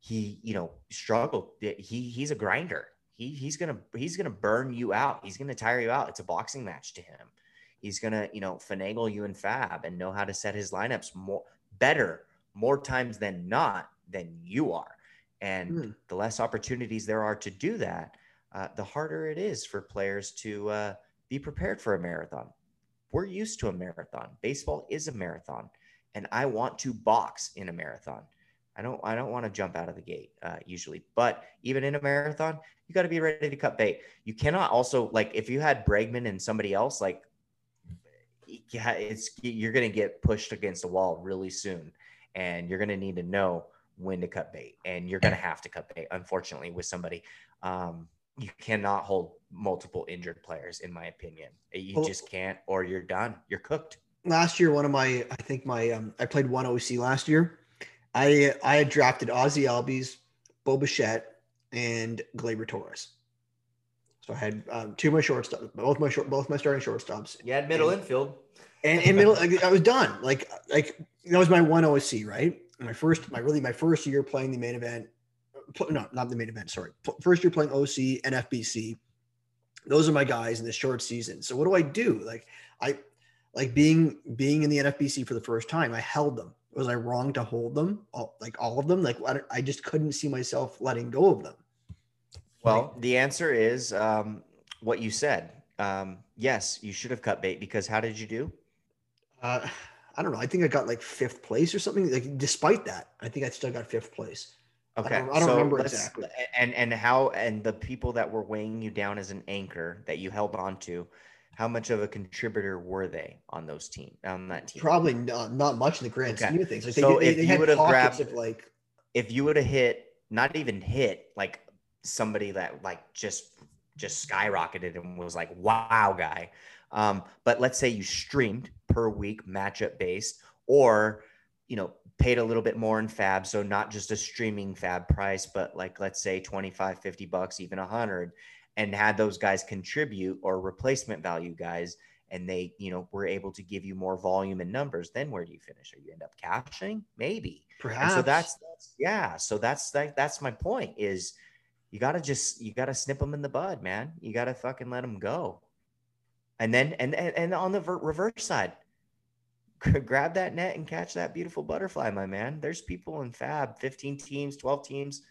Speaker 2: he you know struggled he he's a grinder. He he's gonna he's gonna burn you out. He's gonna tire you out. It's a boxing match to him. He's gonna you know finagle you in FAAB and know how to set his lineups more better more times than not than you are. And mm. the less opportunities there are to do that uh, the harder it is for players to uh, be prepared for a marathon. We're used to a marathon. Baseball is a marathon. And i want to box in a marathon I don't I don't want to jump out of the gate uh, usually, but even in a marathon, you got to be ready to cut bait. You cannot also like if you had Bregman and somebody else, like yeah, it's you're gonna get pushed against the wall really soon, and you're gonna need to know when to cut bait, and you're gonna have to cut bait. Unfortunately, with somebody, um, you cannot hold multiple injured players, in my opinion. You well, just can't, or you're done. You're cooked.
Speaker 1: Last year, one of my I think my um, I played one OC last year I I had drafted Ozzie Albies, Bo Bichette, and Gleyber Torres. So I had um, two of my shortstops, both my short, both my starting shortstops.
Speaker 2: Had middle
Speaker 1: and,
Speaker 2: infield,
Speaker 1: and in middle, I was done. Like like that was my one OC, right? My first, my really my first year playing the main event. No, not the main event. Sorry, first year playing OC and FBC. Those are my guys in the short season. So what do I do? Like I like being being in the NFBC for the first time. I held them was I wrong to hold them, all, like all of them? Like I just couldn't see myself letting go of them.
Speaker 2: Well, the answer is um, what you said. Um, yes, you should have cut bait because how did you do?
Speaker 1: Uh, I don't know. I think I got like fifth place or something. Like despite that, I think I still got fifth place.
Speaker 2: Okay,
Speaker 1: I don't, I don't so remember exactly.
Speaker 2: And and how and the people that were weighing you down as an anchor that you held on to how much of a contributor were they on those team on that team?
Speaker 1: Probably not, not much in the grand okay. scheme of things. Like
Speaker 2: so they, if they, you would have grabbed,
Speaker 1: like,
Speaker 2: if you would have hit, not even hit, like somebody that like just just skyrocketed and was like wow guy. Um, but let's say you streamed per week matchup based, or you know paid a little bit more in FAAB so not just a streaming FAAB price but like let's say 25 50 bucks even 100 and had those guys contribute or replacement value guys and they you know were able to give you more volume and numbers then where do you finish? Or you end up cashing? Maybe.
Speaker 1: Perhaps
Speaker 2: and so that's, that's yeah. So that's that, that's my point is you got to just you got to snip them in the bud man. You got to fucking let them go. And then and and, and on the reverse side, grab that net and catch that beautiful butterfly, my man. There's people in FAAB, 15 teams, 12 teams.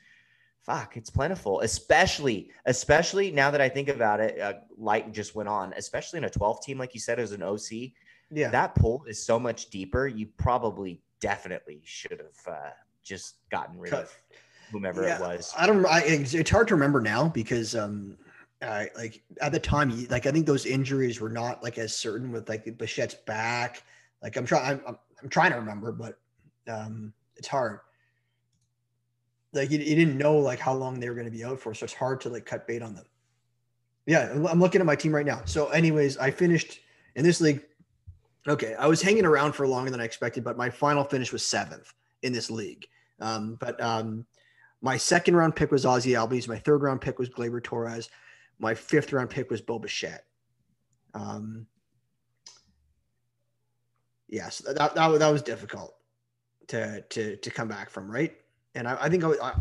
Speaker 2: Fuck, it's plentiful, especially, especially now that I think about it. Uh, light just went on, especially in a 12 team, like you said, as an OC. Yeah, that pool is so much deeper. You probably definitely should have uh, just gotten rid Cut. of whomever yeah, it was.
Speaker 1: I don't. I, it's hard to remember now because um, I like at the time, like I think those injuries were not like as certain with like Bichette's back. Like I'm trying, I'm, I'm trying to remember, but um, it's hard. Like you, you didn't know like how long they were going to be out for, so it's hard to like cut bait on them. Yeah, I'm looking at my team right now. So, anyways, I finished in this league. Okay, I was hanging around for longer than I expected, but my final finish was seventh in this league. Um, but um, my second round pick was Ozzie Albies. My third round pick was Gleyber Torres. My fifth round pick was Bo Bichette. Um, yes, that, that, that, that was difficult to, to, to come back from, right? And I, I think I, I,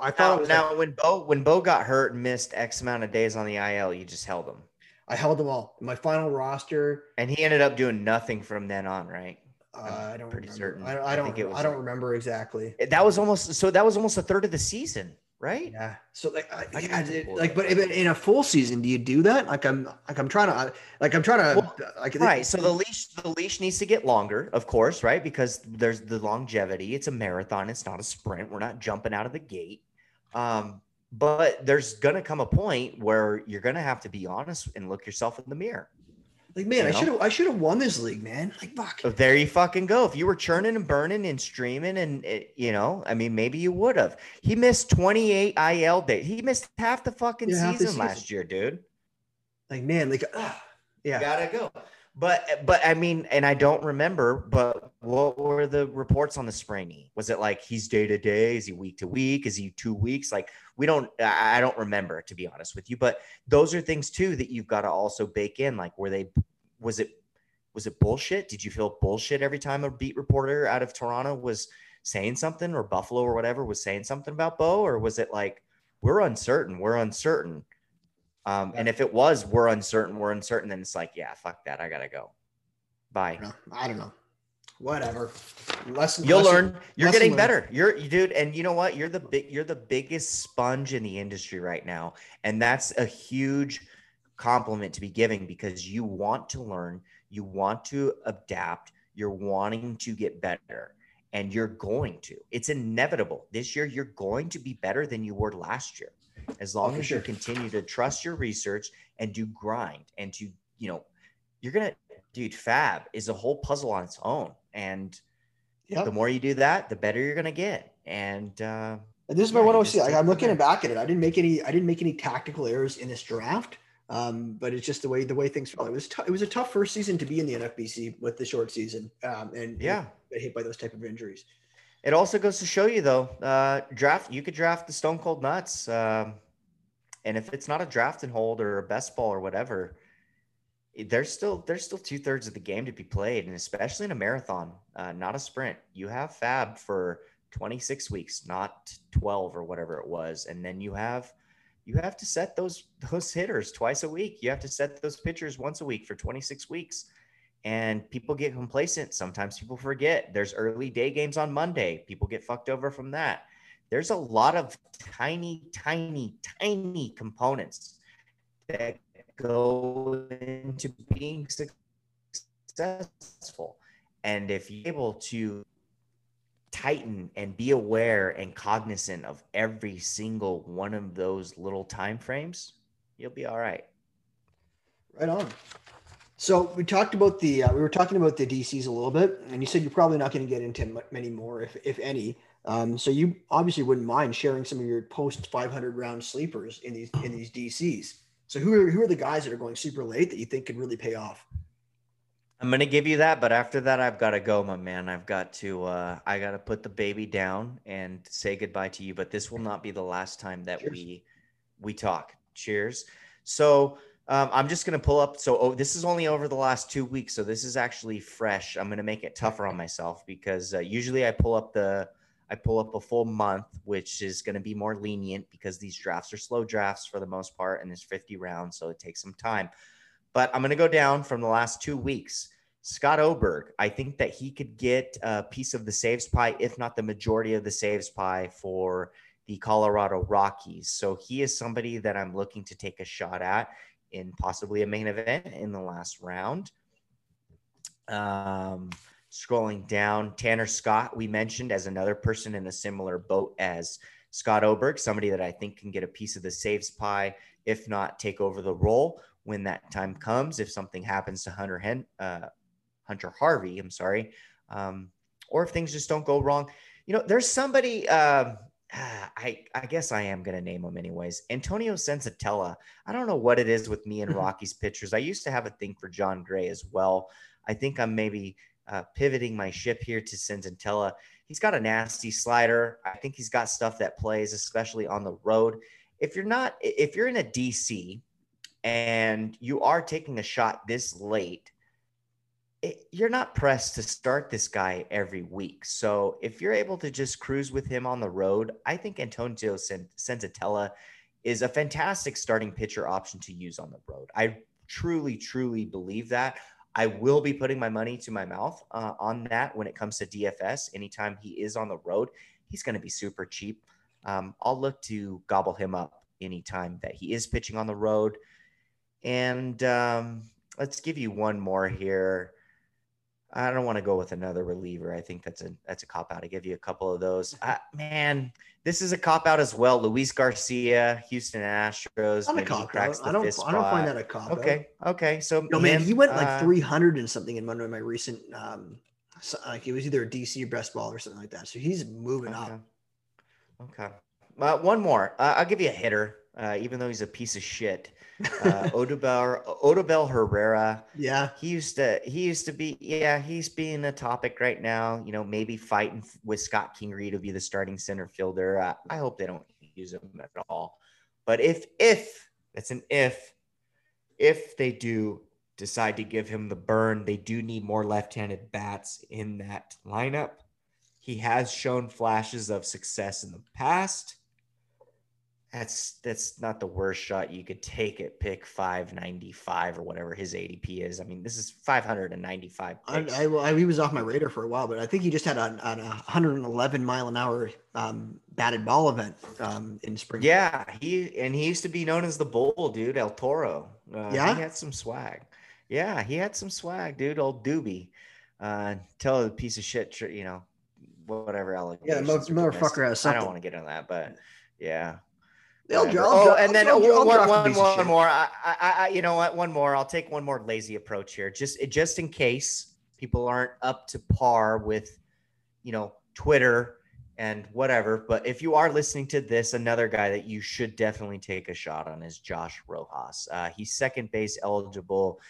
Speaker 1: I thought
Speaker 2: now, now like, when Bo when Bo got hurt and missed X amount of days on the IL, you just held him.
Speaker 1: I held them all. My final roster,
Speaker 2: and he ended up doing nothing from then on, right?
Speaker 1: Uh, I don't pretty remember. certain. I, I don't. I, I don't like, remember exactly.
Speaker 2: That was almost so. That was almost a third of the season, right?
Speaker 1: Yeah. So like, I, yeah, it, like, but in a full season, do you do that? Like, I'm like, I'm trying to, like, I'm trying to, well, like,
Speaker 2: right. So the leash, the leash needs to get longer, of course, right? Because there's the longevity. It's a marathon. It's not a sprint. We're not jumping out of the gate. Um, but there's gonna come a point where you're gonna have to be honest and look yourself in the mirror.
Speaker 1: Like, man, you I should have I should have won this league, man. Like, fuck.
Speaker 2: Oh, there you fucking go. If you were churning and burning and streaming, and it, eh, you know, I mean, maybe you would have. He missed 28 IL days. He missed half the fucking yeah, season, season, last year, dude.
Speaker 1: Like, man, like, uh, yeah,
Speaker 2: gotta go. But but I mean, and I don't remember, but what were the reports on the springy? Was it like he's day to day? Is he week to week? Is he two weeks? Like we don't I don't remember to be honest with you. But those are things too that you've got to also bake in. Like were they was it was it bullshit? Did you feel bullshit every time a beat reporter out of Toronto was saying something or Buffalo or whatever was saying something about Bo? Or was it like we're uncertain, we're uncertain? Um, and if it was, we're uncertain, we're uncertain, then it's like, yeah, fuck that. I gotta go. Bye.
Speaker 1: I don't know. I don't know. Whatever. Lesson.
Speaker 2: You'll lesson, learn. You're getting learned. better. You're you dude, and you know what? You're the big. You're the biggest sponge in the industry right now, and that's a huge compliment to be giving because you want to learn, you want to adapt, you're wanting to get better, and you're going to. It's inevitable. This year, you're going to be better than you were last year as long oh, as sure. you continue to trust your research and do grind and to you know you're gonna dude FAAB is a whole puzzle on its own and yep. the more you do that the better you're gonna get and uh
Speaker 1: and this is my yeah, one OC. Like, I'm looking back at it. I didn't make any. I didn't make any tactical errors in this draft. Um, but it's just the way the way things fell. It was t- it was a tough first season to be in the NFBC with the short season. Um, and
Speaker 2: yeah,
Speaker 1: get hit by those type of injuries.
Speaker 2: It also goes to show you though, uh, draft you could draft the Stone Cold Nuts. Um, and if it's not a draft and hold or a best ball or whatever, there's still there's still two thirds of the game to be played, and especially in a marathon, uh, not a sprint. You have FAAB for 26 weeks, not 12 or whatever it was, and then you have you have to set those those hitters twice a week. You have to set those pitchers once a week for 26 weeks. And people get complacent. Sometimes people forget. There's early day games on Monday. People get fucked over from that there's a lot of tiny, tiny, tiny components that go into being successful. And if you're able to tighten and be aware and cognizant of every single one of those little time frames, you'll be all right.
Speaker 1: Right on. So we talked about the uh, we were talking about the DCs a little bit, and you said you're probably not going to get into many more, if if any. Um, so you obviously wouldn't mind sharing some of your post 500 round sleepers in these in these DCs. So who are who are the guys that are going super late that you think could really pay off?
Speaker 2: I'm gonna give you that, but after that, I've got to go, my man. I've got to uh, I got to put the baby down and say goodbye to you. But this will not be the last time that Cheers. we we talk. Cheers. So um, I'm just gonna pull up. So oh, this is only over the last two weeks, so this is actually fresh. I'm gonna make it tougher on myself because uh, usually I pull up the I pull up a full month, which is going to be more lenient because these drafts are slow drafts for the most part, and there's 50 rounds, so it takes some time. But I'm going to go down from the last two weeks. Scott Oberg, I think that he could get a piece of the saves pie, if not the majority of the saves pie for the Colorado Rockies. So he is somebody that I'm looking to take a shot at in possibly a main event in the last round. Um, scrolling down, Tanner Scott, we mentioned as another person in a similar boat as Scott Oberg, somebody that I think can get a piece of the saves pie, if not take over the role when that time comes. If something happens to Hunter Hen, uh, Hunter Harvey, I'm sorry, um, or if things just don't go wrong. You know, there's somebody. Uh, I I guess I am gonna name him anyways. Antonio Senzatela. I don't know what it is with me and Rockies pitchers. I used to have a thing for Jon Gray as well. I think I'm maybe uh, pivoting my ship here to Senzatela. He's got a nasty slider. I think he's got stuff that plays, especially on the road. If you're not, if you're in a DC and you are taking a shot this late, it, you're not pressed to start this guy every week. So if you're able to just cruise with him on the road, I think Antonio Senzatela is a fantastic starting pitcher option to use on the road. I truly, truly believe that. I will be putting my money to my mouth uh, on that when it comes to DFS. Anytime he is on the road, he's going to be super cheap. Um, I'll look to gobble him up anytime that he is pitching on the road. And um, let's give you one more here. I don't want to go with another reliever. I think that's a that's a cop out. I give you a couple of those. Uh, man, this is a cop out as well. Luis Garcia, Houston Astros.
Speaker 1: Not a cop out. I don't. I don't find that a cop
Speaker 2: okay. out. Okay. Okay. So
Speaker 1: no man, he went like uh, 300 and something in one of my recent. Um, like it was either a DC or best ball or something like that. So he's moving
Speaker 2: okay.
Speaker 1: up.
Speaker 2: Okay. Uh, one more. Uh, I'll give you a hitter, uh, even though he's a piece of shit uh, Odubel Odubel Herrera.
Speaker 1: Yeah,
Speaker 2: he used to he used to be yeah he's being a topic right now. You know, maybe fighting with Scott Kingery to be the starting center fielder. Uh, I hope they don't use him at all. But if if that's an if if they do decide to give him the burn, they do need more left-handed bats in that lineup. He has shown flashes of success in the past that's that's not the worst shot you could take at pick 595 or whatever his ADP is. I mean, this is 595.
Speaker 1: I, I, I, he was off my radar for a while, but I think he just had a, a 111 mile an hour um, batted ball event um, in spring.
Speaker 2: Yeah, he and he used to be known as the bull, dude, El Toro. Uh,
Speaker 1: yeah,
Speaker 2: he had some swag. Yeah, he had some swag, dude. Old Doobie. Uh, tell a piece of shit, you know, whatever.
Speaker 1: Yeah, motherfucker has something.
Speaker 2: I don't want to get into that, but yeah.
Speaker 1: They'll
Speaker 2: Oh, and then I'll, I'll, one, one, one more. I, I, I, you know what? One more. I'll take one more lazy approach here, just just in case people aren't up to par with, you know, Twitter and whatever. But if you are listening to this, another guy that you should definitely take a shot on is Josh Rojas. Uh, he's second base eligible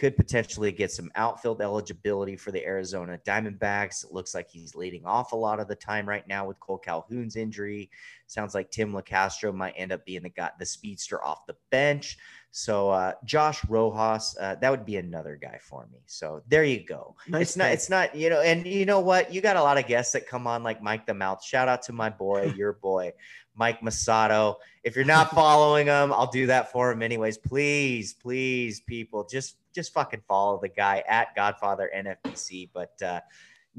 Speaker 2: could potentially get some outfield eligibility for the Arizona Diamondbacks. It looks like he's leading off a lot of the time right now with Kole Calhoun's injury. Sounds like Tim Locastro might end up being the guy, the speedster off the bench. So uh, Josh Rojas, uh, that would be another guy for me. So there you go. Nice it's not, it's not, you know, and you know what? You got a lot of guests that come on like Mike the Mouth. Shout out to my boy, your boy. Mike Masato. If you're not following him, I'll do that for him anyways. Please, please, people, just just fucking follow the guy at Godfather NFBC. But uh,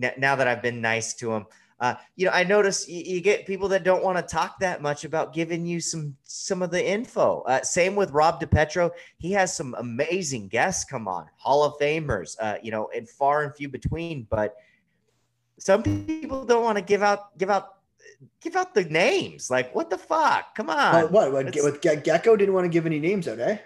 Speaker 2: n- now that I've been nice to him, uh, you know, I notice you, you, get people that don't want to talk that much about giving you some some of the info. Uh, same with Rob DePetro. He has some amazing guests come on, Hall of Famers. Uh, you know, and far and few between. But some people don't want to give out give out give out the names. Like, what the fuck? Come on.
Speaker 1: What? What? what with Gecko didn't want to give any names out, eh?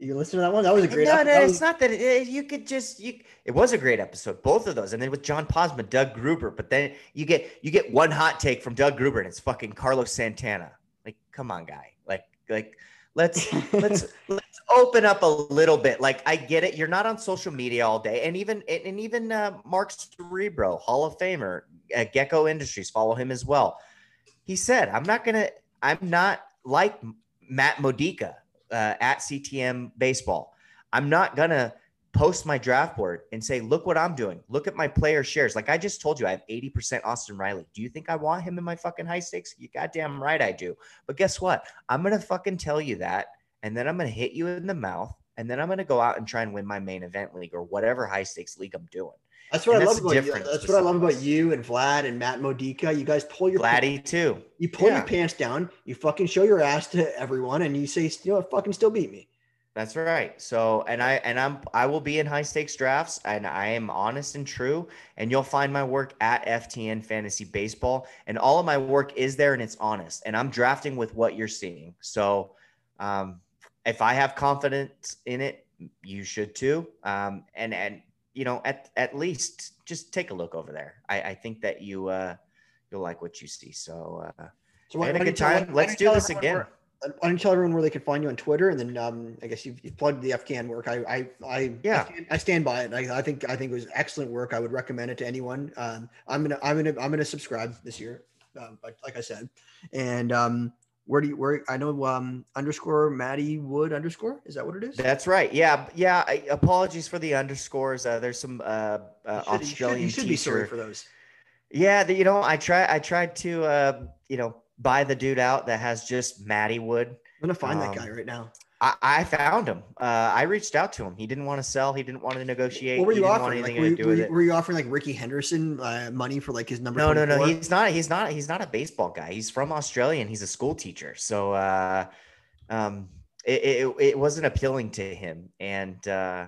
Speaker 1: You listen to that one? That was a great.
Speaker 2: No,
Speaker 1: episode.
Speaker 2: no,
Speaker 1: was...
Speaker 2: it's not that it, you could just you. It was a great episode, both of those, and then with John Posma, Doug Gruber. But then you get you get one hot take from Doug Gruber, and it's fucking Carlos Santana. Like, come on, guy. Like, like let's let's let's open up a little bit. Like, I get it. You're not on social media all day, and even and even uh, Mark Cerebro, Hall of Famer, at Gecko Industries, follow him as well. He said, "I'm not gonna. I'm not like Matt Modica." Uh, at CTM Baseball. I'm not gonna post my draft board and say, "Look what I'm doing. Look at my player shares." Like I just told you, I have 80% Austin Riley. Do you think I want him in my fucking high stakes? You goddamn right I do. But guess what? I'm gonna fucking tell you that, and then I'm gonna hit you in the mouth and then I'm to go out and try and win my main event league or whatever high stakes league I'm doing.
Speaker 1: That's what and I love about you. That's what I love about you and Vlad and Matt Modica. You guys pull your
Speaker 2: Vladdy pants, too.
Speaker 1: You pull yeah. your pants down. You fucking show your ass to everyone, and you say, "You know, fucking still beat me."
Speaker 2: That's right. So, and I and I'm I will be in high stakes drafts, and I am honest and true. And you'll find my work at FTN Fantasy Baseball, and all of my work is there, and it's honest. And I'm drafting with what you're seeing. So, um, if I have confidence in it, you should too. Um, and and you know, at at least just take a look over there. I, I think that you uh, you'll like what you see. So, uh, so had a good time. Let's do this again. Why
Speaker 1: don't you tell everyone where they can find you on Twitter? And then um, I guess you've, you've, plugged the FTN work. I I I
Speaker 2: yeah
Speaker 1: I stand, I stand by it. I, I, think I think it was excellent work. I would recommend it to anyone. Um, I'm gonna I'm gonna I'm gonna subscribe this year. Um, like, like I said, and um, where do you where I know um underscore Matty Wood underscore is that what it is?
Speaker 2: That's right. Yeah, yeah. I, apologies for the underscores. Uh, there's some uh, uh you should, Australian.
Speaker 1: You should, you should be sorry for those.
Speaker 2: Yeah, the, you know, I try. I tried to uh, you know buy the dude out that has just Matty Wood. I'm
Speaker 1: gonna find um, that guy right now.
Speaker 2: I, I found him. Uh, I reached out to him. He didn't want to sell. He didn't want to negotiate.
Speaker 1: What were you offering? Like, were, you, were, you, were, you, offering like Rickey Henderson uh, money for like his number?
Speaker 2: No, 24? no, no. He's not. He's not. He's not a baseball guy. He's from Australia and he's a school teacher. So, uh, um, it, it, it wasn't appealing to him. And uh,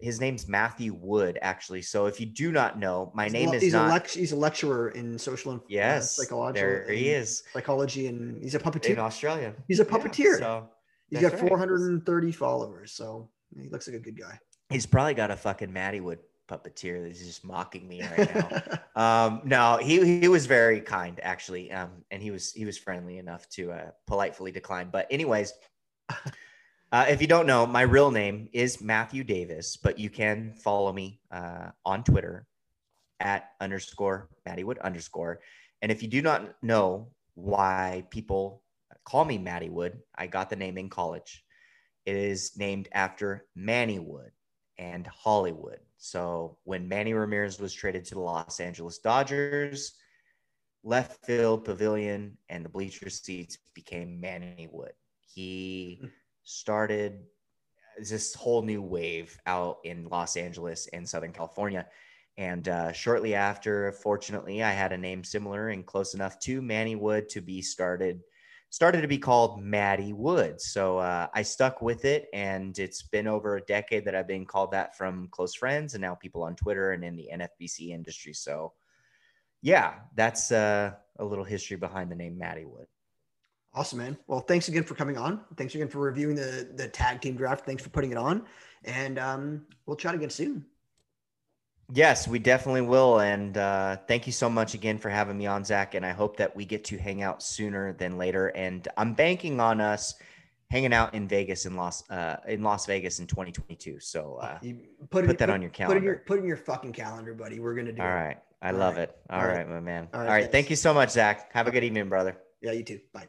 Speaker 2: his name's Matthew Wood, actually. So if you do not know, my
Speaker 1: he's
Speaker 2: name
Speaker 1: a,
Speaker 2: is
Speaker 1: he's
Speaker 2: not.
Speaker 1: A lect- he's a lecturer in social and uh,
Speaker 2: yes,
Speaker 1: psychology.
Speaker 2: There he is.
Speaker 1: Psychology and he's a puppeteer
Speaker 2: in Australia.
Speaker 1: He's a puppeteer. Yeah, so He's got 430 right. followers, so he looks like a good guy.
Speaker 2: He's probably got a fucking Matty Wood puppeteer that's just mocking me right now. um, no, he he was very kind actually, um, and he was he was friendly enough to uh, politely decline. But anyways, uh, if you don't know, my real name is Matthew Davis, but you can follow me uh, on Twitter at underscore Matty Wood underscore. And if you do not know why people call me Matty Wood. I got the name in college. It is named after Manny Wood and Hollywood. So when Manny Ramirez was traded to the Los Angeles Dodgers, left field pavilion and the bleacher seats became Manny Wood. He started this whole new wave out in Los Angeles and Southern California. And uh, shortly after, fortunately, I had a name similar and close enough to Manny Wood to be started started to be called Matty Woods. So uh, I stuck with it, and it's been over a decade that I've been called that from close friends and now people on Twitter and in the NFBC industry. So, yeah, that's uh, a little history behind the name Matty Wood.
Speaker 1: Awesome, man. Well, thanks again for coming on. Thanks again for reviewing the the tag team draft. Thanks for putting it on, and um, we'll chat again soon.
Speaker 2: Yes, we definitely will. And uh, thank you so much again for having me on, Zach. And I hope that we get to hang out sooner than later. And I'm banking on us hanging out in Vegas in Las uh, in Las Vegas in 2022. So uh, put, put that on your calendar.
Speaker 1: Put in your put in your fucking calendar, buddy. We're gonna do.
Speaker 2: All it. right. I All love right. it. All, All right. right, my man. All right. All right. Thank you so much, Zach. Have a good evening, brother.
Speaker 1: Yeah, you too. Bye.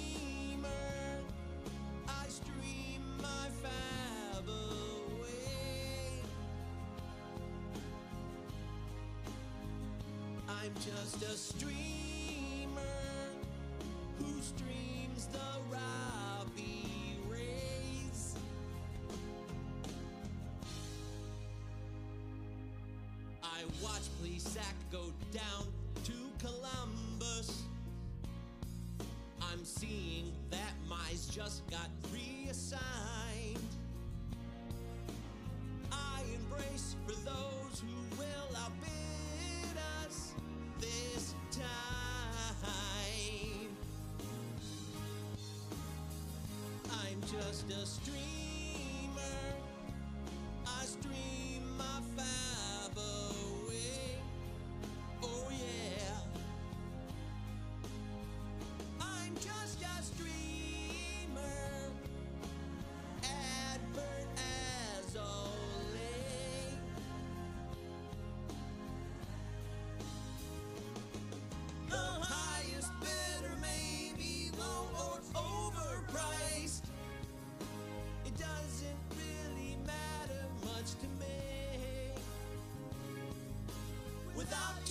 Speaker 1: a streamer who streams the Robbie Rays. I watch Plesac go down to Columbus. I'm seeing that
Speaker 3: Mize just got reassigned. the street.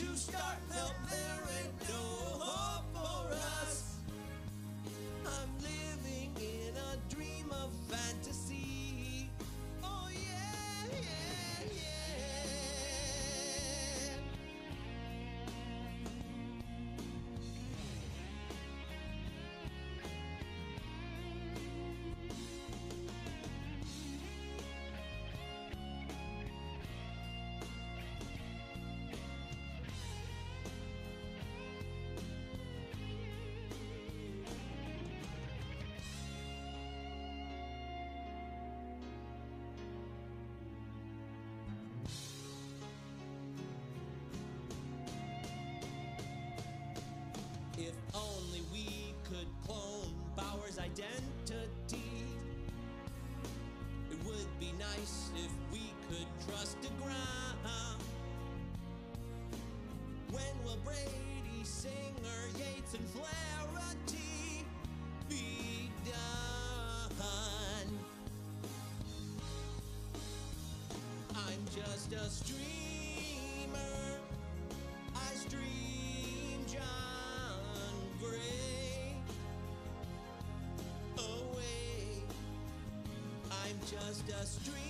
Speaker 3: to stop. Only we could clone Bauer's identity. It would be nice if we could trust DeGrom. When will Brady, Singer, Yates, and Flaherty be done? I'm just a stream. just a stream.